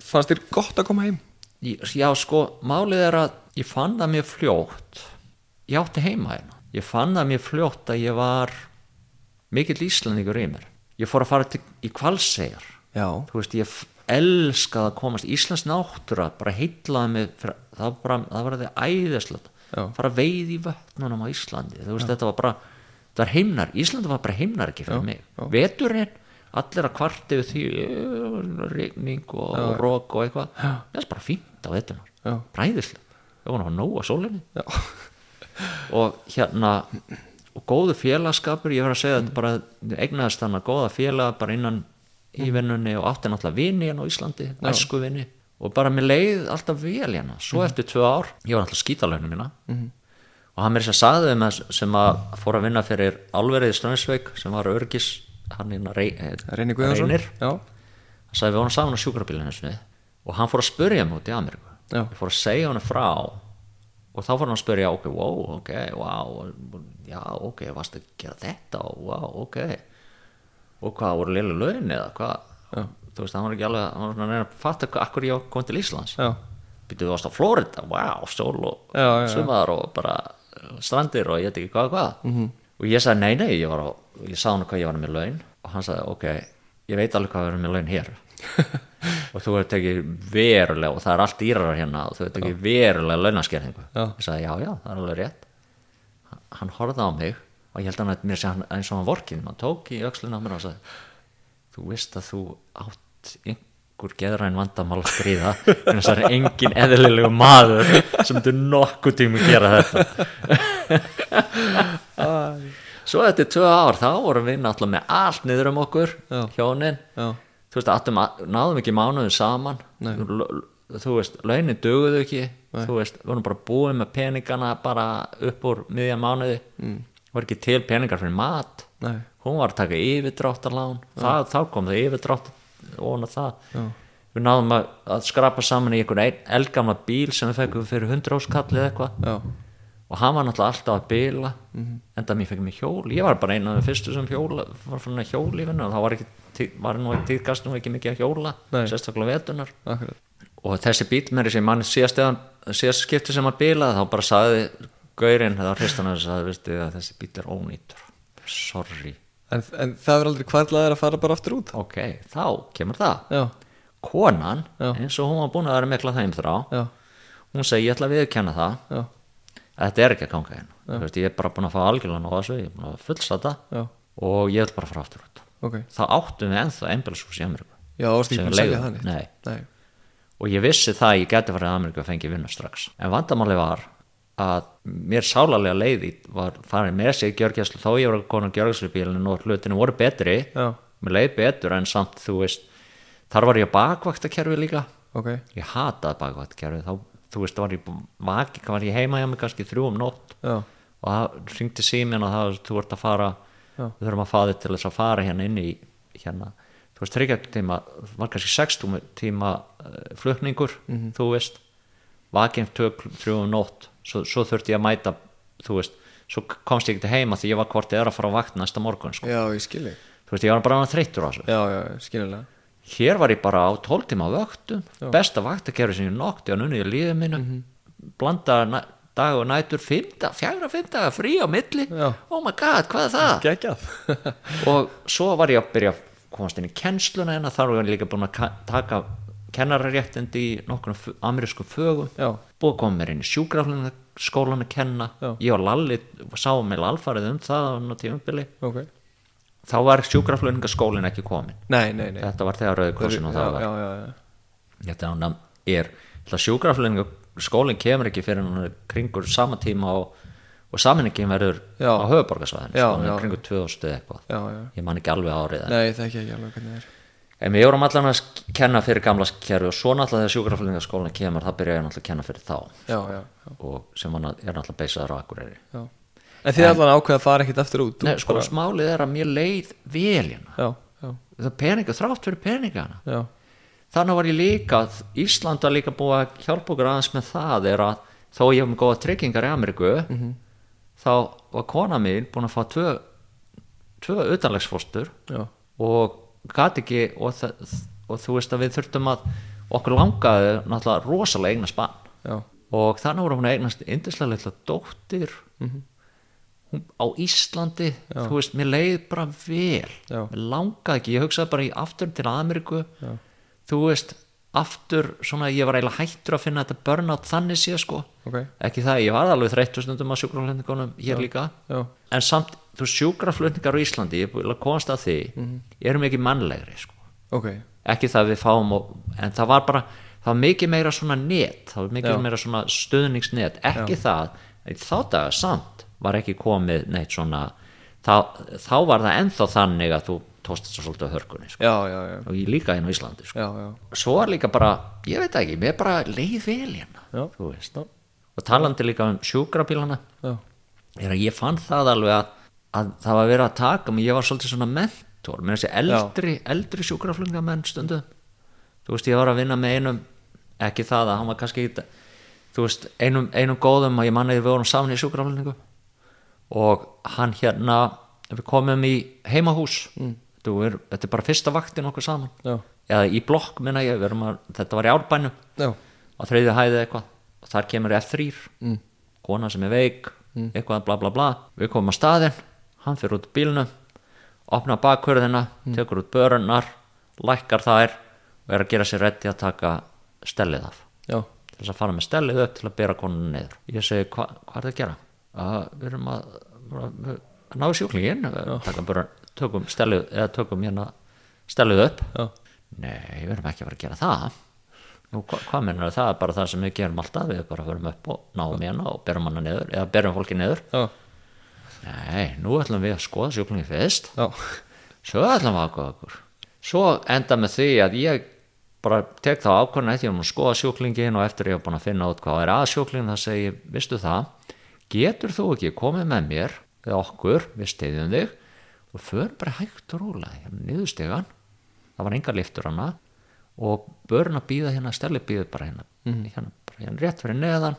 fannst þér gott að koma heim? Já sko, málið er að ég fann það mjög fljótt. Ég átti heima hérna. Ég fann það mjög fljótt að ég var mikill íslendingur í mér. Ég fór að fara til, í kvalsegar þú veist, ég elskaði að komast. Íslands náttúra, bara heitlaði mig það var bara, það var því æðislegt Já. fara að veið í vötnunum á Íslandi. Veist, þetta var bara, var heimnar Íslandi var bara heimnar ekki fyrir Já, mig. já. veturinn, allir að kvarti við því, rigning og Já. rók og eitthvað. Það er bara fínt á bara æðislegt það var ná nóg að sólinni. [LAUGHS] Og hérna og góðu félagskapur, ég verð að segja þetta bara eignaðist þannig að góða félag bara innan í vinnunni og átti náttúrulega vini hérna á Íslandi, æsku vini og bara mér leið alltaf vel hérna svo eftir tvö ár, ég var alltaf skítalögnum mína. Og hann mér sem sagði þeim að- sem að fór að vinna fyrir álverið í Strömsveik sem var örgis hann hérna Rey, eh, Reyni Guðjónsson. Hann sagði við vorum saman á sjúkrabílinu og hann fór að spurja mig út í Ameríku. Ég fór að segja hann frá. Og þá fór hann að spurja ok, wow, ok, wow já, ok, varst að gera þetta? Wow, ok. Og hvað, voru liðlega laun eða hvað þú veist, hann var ekki alveg hann var svona að reyna að fatta akkur ég kom til Íslands já, þú varst á Florida, wow, sól og Já, já, já. sumar og bara strandir og ég veit ekki hvað og hvað Mhm. -hmm. og ég sagði nei, nei, ég var á ég sagði hann hvað ég var með laun og hann sagði, ok, ég veit alveg hvað við erum með laun hér [LAUGHS] og þú ert ekki verulega og það er allt dýrar hérna og þú ert ekki verulega launaskerðingu Já. ég sagði, já, já, það er alveg rétt hann, horfði á mig og ég held að hann mér sé hann eins og hann vorkin hann tók í öxlina á mér og sagði þú veist að þú átt einhver geðræn vandamál að stríða en þess að er engin eðlilegu maður sem þú nokkuð tími gera þetta. Svo eftir tvö ár þá vorum við náttúrulega með allt niður um okkur Já. hjónin. Já, þú veist, að- náðum ekki mánuðum saman. Þú veist, launin duguðu ekki. Þú veist, við vorum bara búið með peningana bara upp úr miðja mánuði. Mm. var ekki til peningar fyrir mat. Nei, hún var að taka yfirdráttarlán. Það, þá kom það yfirdrátt ofan að það Já. við náðum að, að skrapa saman í einhvern ein, eldgamla bíl sem við fekkum fyrir 100 áskall eða eitthvað og hann var náttúrulega alltaf að bila mm. -hmm. enda mér fekk mér hjól ég var bara einu af þeim fyrstu sem hjóla var fann að hjóla í vinnu og þá var, ekki, var nú ekki tíðkastum ekki mikið að hjóla Nei. sérstaklega vetunar akkurat og þessi bíl með þessi mann síðast, síðast skipti sem að bilaði þá bara sagði gaurinn eða hristan að að þessi bíl er ónýtur sorry, En, en það er aldrei hvarlaðir að fara bara aftur út. Ok, þá kemur það. Já, konan, Já. eins og hún var búin að vera mikla þeim þrá já, hún segi ég ætla að viðkenna það. Að þetta er ekki að ganga hérna. Veist, ég er bara búin að fá algjörlega að þessu ég er búin að fullsata og ég vil bara fara aftur út. Ok. Þá áttum við ennþá einbjörnshús í Ameríku. Já, það varst ekki Sem búin að selja leigðu. þannig Nei. Nei, og ég vissi það að ég geti farið að Ameríku að fengi vinnu strax. En vandamáli var að mér sálarlega leiði var farið með sig gjörgjæslu þó ég var að kona gjörgjæslubílinn og hlutinu voru betri. Já, mér leið betur en samt þú veist þar var ég á bakvaktakerfi líka. Ok. Ég hataði bakvaktakerfi þá þú veist var ég, vaki, var ég heima hjá mig kannski þrjú um nótt. Já, og það ringdi síminn og það þú ert að fara Já. við þurfum að þig til þess að fara hérna inn í hérna, þú veist, þryggja tíma var kannski 60 tíma uh, flutningur, Mhm. þú veist. Vakinn tök þrjú um nótt svo, svo þurfti ég að mæta þú veist, svo komst ég ekki heima því ég var hvort eða að fara á vakt næsta morgun sko. já, ég skilji þú veist, ég var bara þreyttur á þessu. Já, já, skiljulega hér var ég bara á 12 tíma vöktum besta vaktakerfi sem ég nokti og nunni í lífið mínu. Mhm. blanda næ, dag og nætur fymta, fjagra fymta frí á milli. Já. oh my god, hvað er það? [LAUGHS] Og svo var ég að byrja að komast inn í kennsluna en þar var ég líka búin að ka- taka kennararéttindi í nokkrum amerískum fögum. Já, búið að koma mér inn í sjúkraflunarskólan að kenna. Já. ég og Lalli sáum með alfarið um það á náttúrulega tímabili. Ok. Þá var sjúkraflunarskólin ekki komin Nei, nei, nei. Þetta var þegar rauðkursin og það var. já. þetta hann er sjúkraflöningu skólinn kemur ekki fyrir hann kringur sama tíma og, og samenningin verður á höfuborgarsvæðin sko, kringur 2000 eitthvað. Ég man ekki alveg árið Nei, það ekki ekki alveg hvernig það er en við vorum allan að kenna fyrir gamla kerfi og svo náttúrulega þegar sjúkraflöningaskólinn kemur það byrja ég náttúrulega að kenna fyrir þá. Já, já, já, og sem hann er náttúrulega beisaður á Akureyri. Já. En þið allan ákveða að fara ekkit aftur út? Þú sko, bara- smálið er að mér leið vel hérna. Það er peninga, þrátt fyrir peningana. Þannig var ég líka Ísland var líka búið að hjálpa okkur aðeins með það er að þó ég hef með góða tryggingar í Ameríku Mhm. þá var kona mín búin að fá tvö, tvö utanlegsfóstur já, og gat ekki og, og þú veist að við þurftum að okkur langaði náttúrulega rosalega eignast barn já, og þannig voru hún að eignast indislega litla dóttir Mhm. hún, á Íslandi þú veist, mér leið bara vel Já. mér langaði ekki, ég hugsaði bara í aftur til Ameríku Já. þú veist, aftur svona, ég var eiginlega hættur að finna þetta burnout þannig sé sko. Ok. Ekki það, ég var alveg þreyttu stundum á sjúkraflutningunum hér líka. Já, en samt, þú sjúkraflutningar á Íslandi ég er búin að komast að því Mhm. erum ekki mannlegri sko. Ok. Ekki það við fáum og, en það var bara, það var mikið meira svona net, það var mikið Já. meira svona stuðningsnet, ekki það þá daga samt var ekki komið neitt svona þá, þá var það ennþá þannig að þú tóst þetta svolítið á hörkunni sko. Já, já, já, og ég líka hérna á Íslandi sko. svo er líka bara, ég veit ekki, mér er bara leið vel hérna og talandi líka um sjúkrabílana. Er að ég fann það alveg að, að það var verið að taka mig, ég var svolítið svona mentor. Með þessi eldri, eldri sjúkraflungamenn stundum. Þú veist ég var að vinna með einum ekki það að hann var kannski ekki þú veist einum, einum góðum að ég manna við vorum saman í sjúkraflungu og hann hérna við komum í heimahús. Mm. Er, þetta er bara fyrsta vaktin okkur saman. Já, eða í blokk minna ég, að, þetta var í árbænum. Já, á þriðju hæði eitthvað. Og þar kemur F3 mm. kona sem er veik eitthvað bla bla bla. Við komum á staðinn, hann fyrir út bílnum opnar bakhörðina tekur út börunnar, lækkar þær og er að gera sér reddi að taka stellið af. Já, til þess að fara með stellið upp til að bera konuna niður. Ég segi, hva, hvað er það að gera? að við erum að, að, ná sjúklingin taka bara, tökum stellið eða tökum hérna stellið upp. Já, Nei, við erum ekki að vera að gera það. Nú, hva, hvað mennur það er bara það sem við gerum alltaf við bara förum upp og náum hérna og berum hana niður eða berum fólki niður. Já, nei, nú ætlum við að skoða sjúklingi fyrst. Já, svo ætlum við að góða okkur. Svo enda með því að ég bara tek þá ákvörðin eftir að skoða sjúklingin og eftir ég hef búin að finna út hvað er að sjúklingin það segi, vistu það? Getur þú ekki komið með mér við okkur, við stiðjum þig og förum bara hægt og rólega. Hérna niður stegan það var enga liftur hana. Og börn að býða hérna stærli býðu bara hérna, hérna, bara hérna rétt fyrir neðan.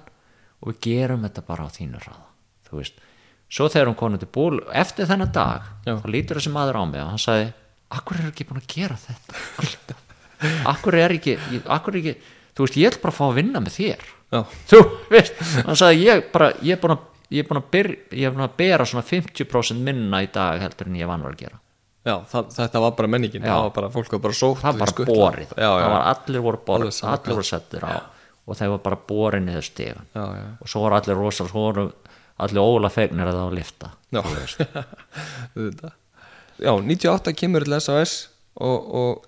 Og við gerum þetta bara á þínu ráða þú veist, svo þegar hún konið til búl eftir þennan dag, Já. þá lítur þessi maður á mig og hann sagði, akkur er ekki búin að gera þetta? [LAUGHS] Alltaf akkur er ekki, akkur er ekki þú veist, ég ætla bara að fá að vinna með þér. Já, þú veist, hann sagði ég bara, ég er búin að ég er búin að, byr, er búin að bera svona 50% minna í dag heldur en ég vann var að gera. Já það, þetta var bara menningin Já. Það var bara, fólk var bara sótt það var bara borið. Já, það var allir voru borið, sama. allir voru settir á og þeir var bara borið niður stegan og svo voru allir rosa, svo voru allir óla fegnir að það var lifta já. [LAUGHS] Auðvitað. já 98 kemur til SAS og, og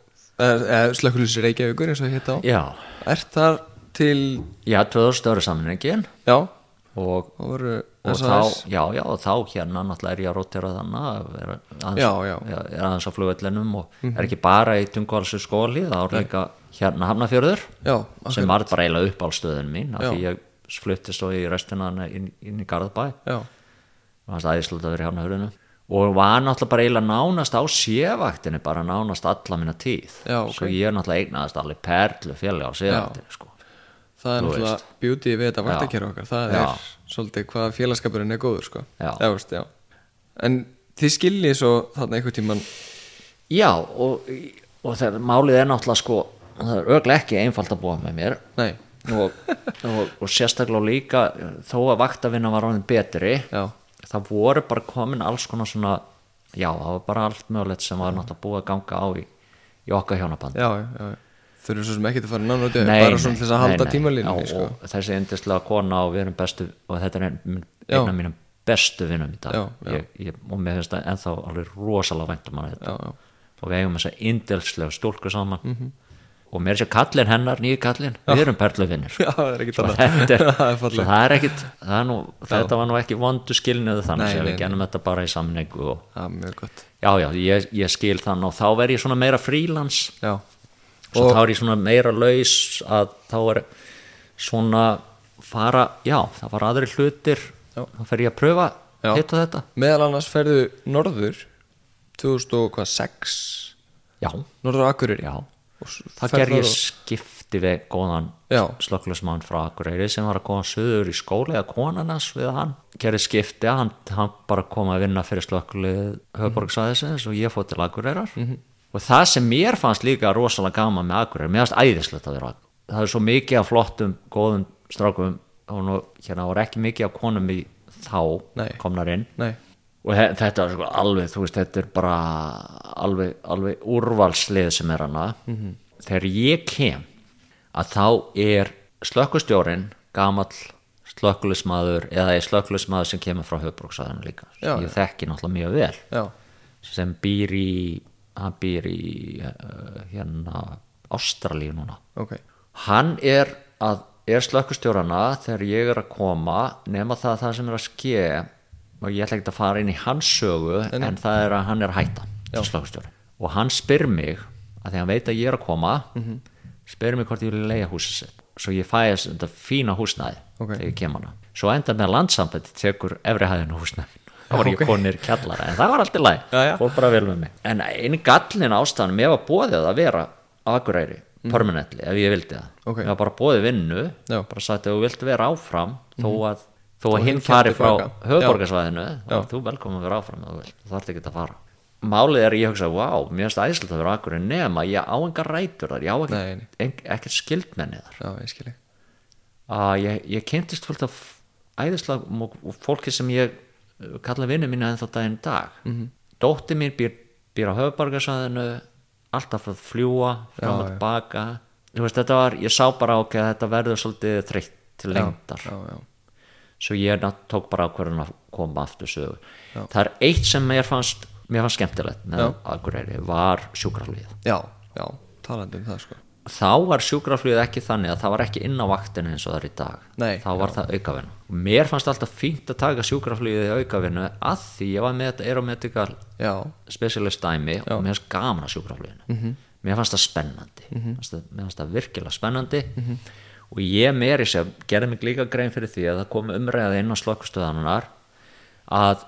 slökkulísi Reykjavíkur eins og heita á. Er þar til, já, 2000 störu samningin og það voru og þá, já, já, þá hérna náttúrulega er ég að rótera þannig að vera aðeins, Já, já. Mhm. er aðeins á flugvellinum og er ekki bara í tungvalsu skóli þá er líka hérna hafnafjörður sem var bara eiginlega upp á stöðun mín af því ég fluttist og í restina inn, inn í Já, og hans æðislega að vera í hafnafjörðinu og var náttúrulega bara eiginlega nánast á sévaktinni bara nánast alla mína tíð. Já, ok. svo ég náttúrulega eignaðist alveg perlu félag á sévaktinni sko. það er náttúrulega beauty við þetta vaktakera okkar það er svolítið hvað félagskapurinn er góður sko. Eða, veist, en þið skiljið svo þarna einhvern tíman já og, og þegar málið er náttúrulega sko það er öglega ekki einfalt að búa með mér. Og, og, og sérstaklega líka þó að vaktavinna var ráðin betri já, það voru bara komin alls konar svona já, það var bara allt mögulegt sem var náttúrulega búið að ganga á í, í okkar hjónaband já, já, já. Þurfum svo sem ekki að fara nánu út Nei, bara svona til þess að halda Já, sko. þessi indislega kona og við erum bestu og þetta er ein, einn af mínum bestu vinnum í dag. Já, já. Ég, ég, og mér finnst það ennþá alveg rosalega vænt um hana þetta já, og við eigum þessa indilslega stúlku saman. Og mér sé kallin hennar, nýju kallin við erum perluvinnir [LAUGHS] það er er, [LAUGHS] það er það er ekkit það er þetta var nú ekki vondu skilniðu þannig nei, við genum þetta bara í samningu og, já, já, ég, ég skil þann og þá verð ég svona meira frílans já, svo þá er ég svona meira laus að þá er svona fara, já, það var aðri hlutir. Já. þá fer ég að pröfa hitt og þetta. Meðal annars ferðu norður 2006 já, norður Akureyri? Já, Og það ger ég og- skipti við góðan slökklusmann frá Akureyri sem var að koma söður í skóli eða konarnas við hann. Gerði skipti, hann, hann bara kom að vinna fyrir slökkulið höfborgsvæðisins og ég fótt til Akureyrar. Mhm. Og það sem mér fannst líka rosalega gaman með Akureyri, mér fannst æðislegt að vera Akureyri. það er svo mikið af flottum góðum strákum og nú, hérna voru ekki mikið af konum í þá Nei. komnar inn. Nei, og þetta er sko alveg þú veist, þetta er bara alveg, alveg úrvalslið sem er hana Mhm. þegar ég kem að þá er slökkustjórin gamall slökkulismadur eða er slökkulismadur sem kemur frá höfbruksæðinu líka. Já, ég þekki náttúrulega mjög vel. Já, sem býr í hann býr í uh, hérna Ástralíu núna. Ok. Hann er að er slökkustjórana þegar ég er að koma nema það að það sem er að ske og ég ætla ekki að fara inn í hans sögu en, það er að hann er að hætta og hann spyr mig að því hann veit að ég er að koma Mhm. spyr mig hvort ég vil leiða húsið sitt. Svo ég fæ þess þetta fína húsnæði Ok. þegar ég kem hana. Svo enda með landsambandi tekur efri hæðinu húsnæði það var Ok. ég konir kjallara en það var alltaf læg, fór bara vel með mig. En einu gallin ástæðan mér var bóðið að vera á Akureyri permanently ef ég vildi það. Mhm. Ok. mér var bara bóðið vinnu Já. bara sagt að þú vilt vera áfram þó að, þó að hinn fari frá tilbaka. höfuborgarsvæðinu þá er þú velkomin að vera áfram ef þú vilt, þú þarft ekki að fara. Málið er að ég hugsa, wow, mér finnst æslega að vera Akureyri nema ég á engar rætur þar. Ég á ekkert skildmenni þar. Já, ég skilji að ég, ég kynntist fullt af æðislega fólki sem ég uh, kalla vinnu mínu en þá daginn dag mm. -hmm. dótti mín býr, býr á höfubargasæðinu alltaf að fljúa fram Já, og já. tilbaka ég sá bara ok að þetta verður svolítið þreytt til lengdar já, já, svo ég tók bara ákvörðun að koma aftur sögu það er eitt sem mér fannst mér fannst skemmtilegt Já. Var sjúkraflýð já, já, talandi um það sko þá var sjúkraflugið ekki þannig að það var ekki inn á vaktinu eins og það er í dag. Nei, þá var það aukavinna mér fannst alltaf fínt að taka sjúkraflugið í aukavinnu að því ég var með þetta aeromedical já, specialist dæmi og mér fannst gaman að sjúkrafluginu. Mhm. mér fannst það spennandi. Mér fannst það, mér fannst það virkilega spennandi. Og ég meiri sem gerði mig líka grein fyrir því að það kom umræðið inn á slokkustöðanunar að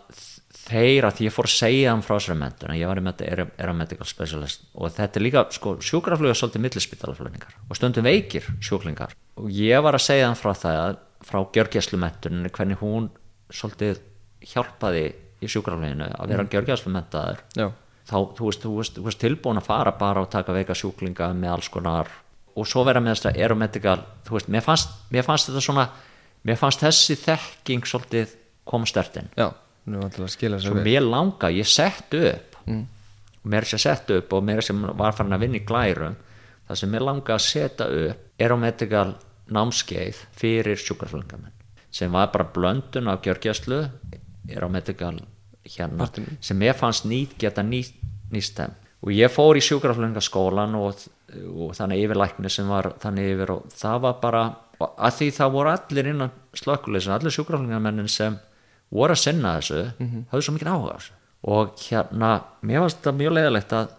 þeir að því ég fór að segja þeim frá þessari mentun að ég var með þetta aeromedical specialist. Og þetta er líka, sko, sjúkrafluga svolítið millispítalaflöningar og stundum veikir sjúklingar. Og ég var að segja þeim frá það frá gjörgjæslumentuninni hvernig hún svolítið hjálpaði í sjúkrafluginu að vera mm. gjörgjæslumentaður já, þá, þú veist, þú veist, veist tilbúin að fara bara og taka veika sjúklinga með alls konar og svo vera með þess að aeromedical þú veist, mér fannst, mér fannst þetta svona mér fannst þessi þekking svolítið koma stertinn já, er við mér langa, ég sett upp mm. mér er sér sett upp og mér sem var farin að vinna í glærum það sem mér langa að setja upp aeromedical námskeið fyrir sjúkraflöngamenn sem var bara blöndun af gjörgjæslu aeromedical hérna Partinu. sem mér fannst nýtt geta nýtt nýst þeim og ég fór í sjúkraflöngaskólan og, og þannig yfirlækni sem var þannig yfir og það var bara að því það voru allir innan slökkuleysin allir sjúkraflöngamennin sem voru að sinna þessu höfðu svo mikið áhuga á þessu. Og hérna, mér fannst þetta mjög leiðilegt að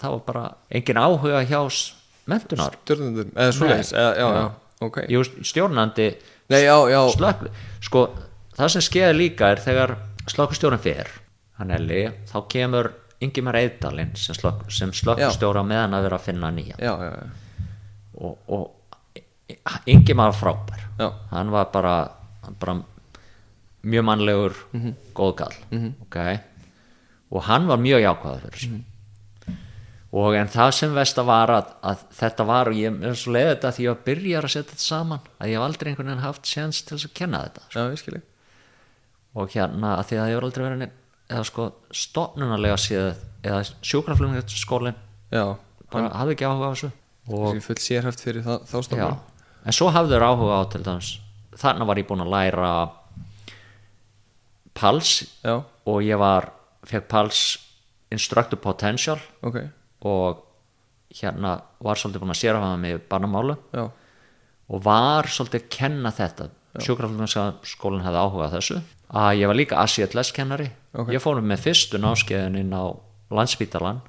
það var bara engin áhuga hjá s- menntunar. Stjórnendur, eða svoleiðis Nei. eða, já, Já. já, ok. Jú, stjórnandi nei, já, já, slökk. Sko, það sem skeði líka er þegar slökkustjórinn fer hann Elli, þá kemur Ingimar Eidalinn sem, slökk, sem slökkustjóra meðan að vera að finna nýja. Og, og Ingimar var frábær. Já. hann var bara, bara mjög mannlegur Mhm. góðgall ok? Og hann var mjög jákvæður fyrir þessu Mhm. og en það sem vest að var að, að þetta var og ég er svo leiðið þetta því ég var byrjar að setja þetta saman að ég hef aldrei einhvern veginn haft séns til að kenna þetta já, ég skilji og hérna að því að ég var aldrei verið eða sko stofnunarlega séð eða sjúkraflugnaskólin já, bara hafði ekki áhuga á þessu. Og þessi full sérhæft fyrir þá já, stofnum en svo hafði þeir áhuga á til dæmis þarna var ég búinn að læra pals já, og ég var fekk pals instructor potential ok, og hérna var svolítið búinn að sér að hafa mig í barnamálu já, og var svolítið að kenna þetta. Sjúkraflugnaskólinn hefði áhuga á þessu. Að ég var líka ACLS kennari. Ok. ég fórum með fyrstu námskeiðin inn á landspítalan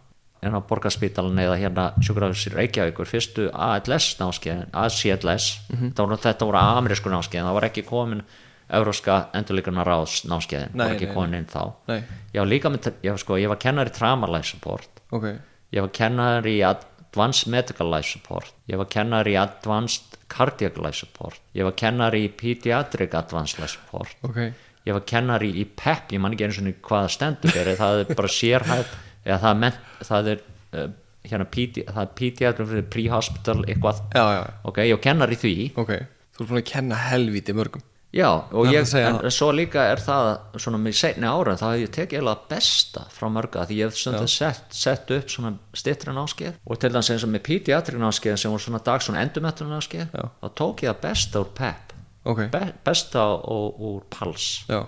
inn á borgarspítalan eða hérna sjúkraflugnaskólinn Reykjavíkur fyrstu ALS námskeiðin ACLS Mhm. þetta, voru, voru amerísku námskeiðin það var ekki komin Evróska endurlíkunar ráðs námskeiðin. Nei, var ekki nei, komin inn þá. Nei, ég var líka með, ég var, sko, ég var kennari trauma life support. Ok. Ég var kennari í Advanced Medical Life Support. Ég var kennari í Advanced Cardiac Life Support. Ég var kennari í Pediatric Advanced Life Support. Ok, ég var kennari í PEP ég man ekki eins og hvaða stendur fyrir það er bara sérhæf það er, ment, það er uh, hérna, pedi, það er Pediatric Pre-Hospital eitthvað. Já, já, já, ok, ég var kennari í því. Þú er búin að kenna helvíti mörgum já, og Það ég, að en það. svo líka er það svona með seinni ára þá hef ég tekið eiginlega besta frá mörga því ég hef stundum sett, sett upp svona stittri náskeið og til dæmis eins og með pediatrik náskeið sem voru svona dag svona endumettur náskeið Já. þá tók ég það besta úr PEP. Ok, be, besta úr, úr PALS já,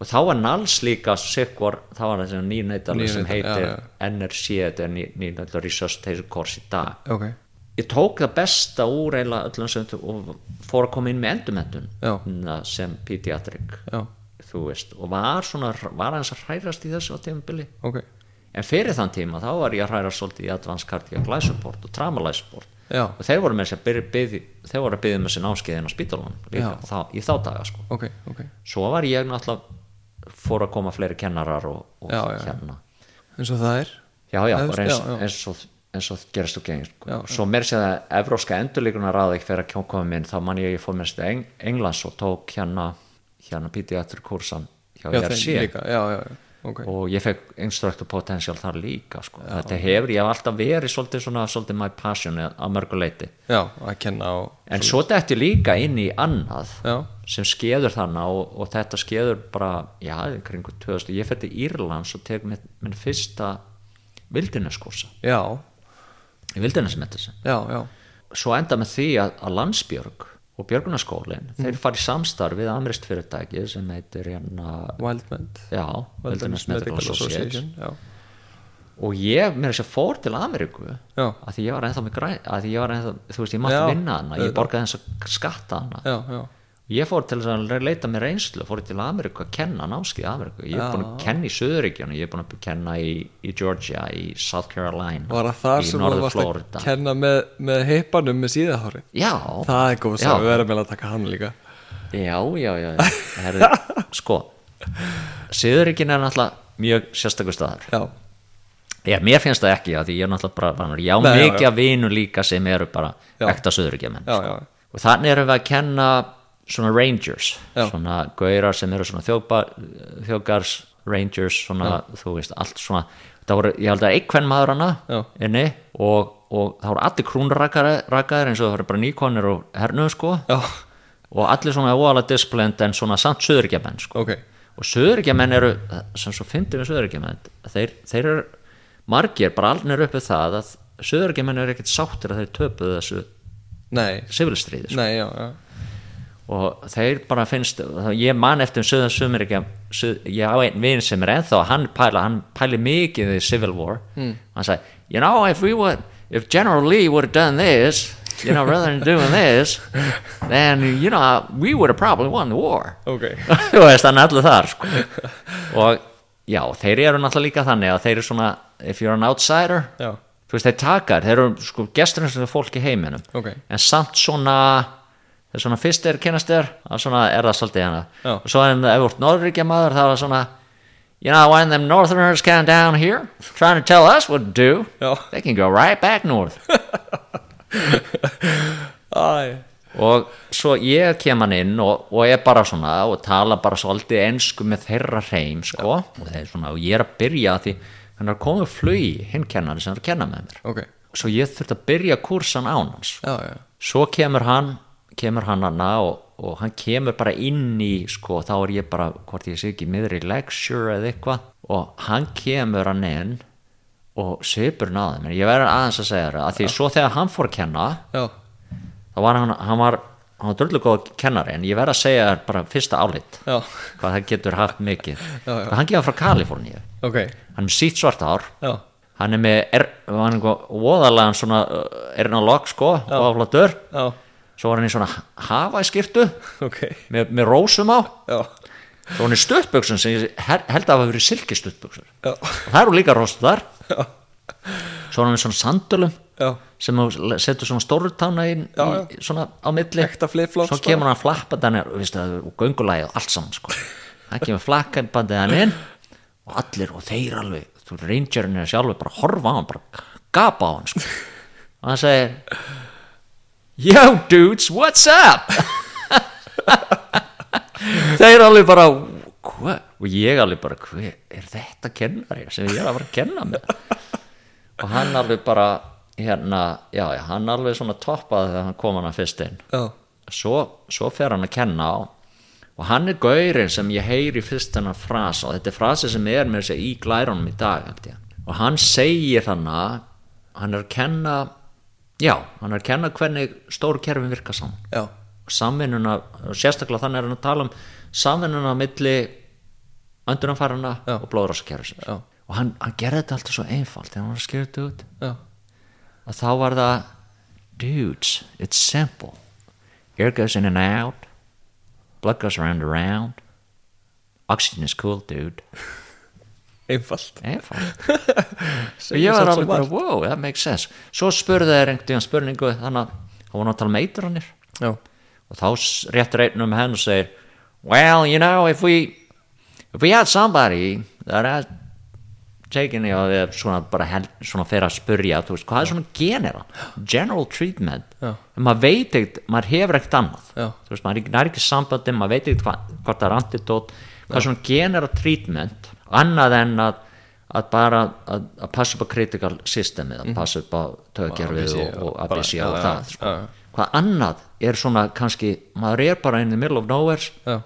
og þá var NALS líka sikvar, það var þessi nýrneitali sem heitir NRC þetta er nýrneitali Resuscitation Course í dag. Ok ég tók það besta úr eiginlega öllum sem og fór að koma inn með na, sem pediatrik þú veist, og var svona var hans að hrærast í þessu á tímabili. Ok, en fyrir þann tíma þá var ég að hrærast svolítið í Advanced Cardiac Life Support og Trauma Life Support já, og þeir voru með að byrja, byrja, þeir voru að byggja með þessi námskeiðin á spítalunum líka, í þá daga sko. Ok, ok. Svo var ég náttúrulega fór að koma fleiri kennarar og, og Já, já, hérna. Eins og það er. Já, já, eins, eins og eins og gerist og gengir Já, sko. svo mér sé að evróska endurlíkunar ráði ekki fyrir að kjókoma minn þá man ég að ég fór mér til Eng Englands og tók hérna hérna pediatri kursan hjá já, ERC þeim líka, já, já, já, ok. Og ég fekk instructor potential þar líka sko. þetta hefur, ég hef alltaf verið svolítið svona, svolítið my passion að mörguleiti já, að kenna á en svo þetta líka inn í annað já, sem skeður þannig og, og þetta skeður bara, já, kringu 2000 ég til Írlands og tek minn, fyrsta vildineskursa já, í já svo enda með því að, að landsbjörg og björgunarskólin, þeir fara í samstarf við amrist fyrirtæki sem heitir hérna, Wildment já, Wilderness Medical Association. Og ég mér þess að fór til Ameríku að því ég var ennþá með græn að því ég var ennþá, þú veist, ég mátti vinna hana ég borgaði þess að skatta hana já, já, ég fór til að leita mér reynslu fór til Ameríku að kenna námskið Ameríku ég er búin að kenna í Suðuríkjana ég er búin að kenna í, í Georgia í South Carolina var það þar sem þú varst að kenna með, með heipanum með síðahári já, það er góð Já. að verðum með að taka hann líka já, já, já Herri, [LAUGHS] sko Suðuríkin er náttúrulega mjög sérstakur staðar já, Já, mér finnst það ekki, að því ég er náttúrulega bara vanur. Ég á Nei, já, mikið já. af vinu líka sem eru bara Já. ekta söðuríkjamenn. já, já, Og þannig erum við að kenna svona rangers, Já. svona gaurar sem eru svona þjópa, þjókars rangers, svona, þú veist, allt svona, það voru, ég held að einhvern maður hana inni og, og það voru allir krúnrakaðir eins og það voru bara nýkonir og hernuð, sko, já, og allir svona óalega displend en svona samt söðuríkjamenn, sko. Ok. Og söðuríkjamenn eru sem svo fyndið við söðuríkjamenn þeir, þeir eru margir bara alnir uppi það að söðuríkjamenn eru ekkert sáttir að þeir töpuðu þessu civilstríði sko. nei, já, já, og þeir bara finnst ég man eftir um söðan söðuríkja ég á einn vin sem er ennþá hann pæla, hann pæli mikið í Civil War mm. hann sagði, you know if we would if General Lee would have done this you know rather than doing this then you know we would have probably won the war [LAUGHS] ok [LAUGHS] þú veist, hann er allir þar sko. og já, þeir eru náttúrulega líka þannig að þeir eru svona if you're an outsider já, þú veist, þeir takar, þeir eru sko gesturinn sem er fólk í heiminum Ok. en samt svona svona fyrst er kynast þér að svona er það svolítið hana Já. og svo en ef þú ert norðríkja maður þá er það svona you know, when them northerners come down here trying to tell us what to do Já. they can go right back north. [LAUGHS] Æ, og svo ég kem hann inn og, og er bara svona og tala bara svolítið ensku með þeirra hreim sko. Og, þeir svona, og ég er að byrja að því hann er komið flugi hinn kennari sem er að kenna með mér. Ok. Svo ég þurfti að byrja kursan án hans. Já, já, svo kemur hann kemur hann hana og, og hann kemur bara inn í sko þá er ég bara hvort ég sé ekki miður í lecture eða eitthvað og hann kemur hann inn og svipur náði mér ég verður aðeins að segja það að því svo þegar hann fór að kenna já, þá var hann, hann var hann var drullu góð kennari en ég verð að segja þér bara fyrsta álit já, hvað það getur haft mikið. [LAUGHS] Já, já. hann gefur frá Kaliforníu. Ok. Hann er sítt svart ár já, hann er með er, hann er voðalega svona ernalog sko og aflatur já, svo var hann í svona hafa í skiptu ok. með, með rósum á. Já, svo hann er stuttbuxum sem ég held að hafa verið silki og það eru líka róstu þar. Já, svo hann með svona sandölum já. sem setur svona inn Já, í, svona á milli. Svo kemur hann flappandi og, veist, og göngulægi og allt saman sko. hann kemur flakkandi hann inn og allir og þeir alveg þú er sjálfur bara að horfa á hann bara gapa á hann sko. og hann segir yo dudes what's up? [LAUGHS] Þeir alveg bara hvað og ég alveg bara hvað er þetta kennari sem ég er að fara að kenna með? Og hann alveg bara hérna, já, já, hann alveg svona toppaði þegar hann kom hann fyrst inn. Já, svo, svo fer hann að kenna á. Og hann er gaurinn sem ég heyri fyrst hennar frasa. Og þetta er frasi sem er með þessi í glærunum í dag og hann segir hann hann er að kenna já, hann er að kenna hvernig stóru kerfin virka saman. Já, samvinnuna, sérstaklega þannig er hann að tala um samvinnuna milli öndunarfærana Já. og blóðráskerfisins og hann, hann gerði þetta alltaf svo einfalt þegar hann var að skýra þetta út. Já, að þá var það dudes, it's simple. Air goes in and out. Blood goes around and around oxygen is cool dude einfalt. Einfalt. [LAUGHS] Og ég var alveg bara wow, that makes sense. Svo spurði þeir einhvern tíðan spurningu þannig að hann var náttúrulega með eitrunir já, og þá réttir einn um henn og segir well, you know, if we if we had somebody that had taken, já, eða svona bara hel, svona fyrir að spurja, þú veist, hvað er svona genera general treatment. Maður veit ekkert, maður hefur ekkert annað. Þú veist, maður er ekki- sambandi maður veit ekkert hvað, hvað það er antidote hvað er svona genera treatment annað en að að bara að, að passa upp á critical systemið að passa upp á töðgerfið ABC og, og ABC og það sko. hvað annað er svona kannski maður er bara in the middle of nowhere já,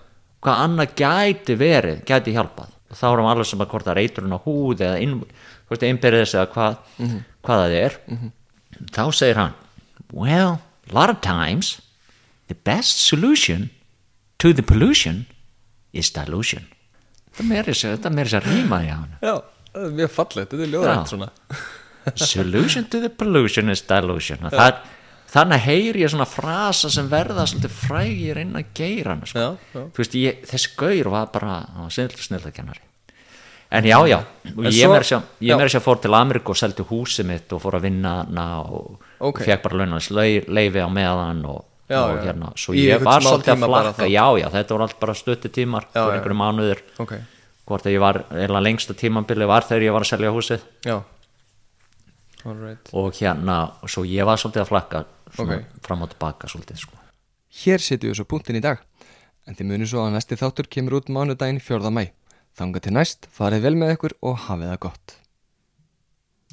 hvað annað gæti verið gæti hjálpað. Og þá erum alveg sem að hvort það er eitrun á húð eða innbyrðis eða hvað, hvað það er. Þá segir hann well, a lot of times the best solution to the pollution is dilution þetta meiri sér meiri rýma í hann já, Það er mjög fallegt, þetta er ljóðrænt svona. Solution to the pollution is dilution. Og það, þannig heyri ég svona frasa sem verða svolítið frægir inn að geira hann sko. Þú veist, ég, þessi gaur var bara snildakennari en já, já, En ég meira sér sér fór til Ameríku og seldi húsið mitt og fór að vinna og, Ok. og fekk bara launans leifi á meðan og, Já, og hérna, svo ég einhvern var svolítið að flakka. já, já, þetta voru allt bara stutti tímar já. einhverju mánuður Ok, hvort að ég var, eða lengsta tímambili var þegar ég var að selja húsið. Já. Alright og hérna, svo ég var svolítið að flakka svona Ok. fram og tilbaka svolítið sko. Hér setjum við svo punktin í dag. En þið munið svo að næsti þáttur kemur út mánudaginn 4. mæ Þanga til næst, farið vel með ykkur og hafið það gott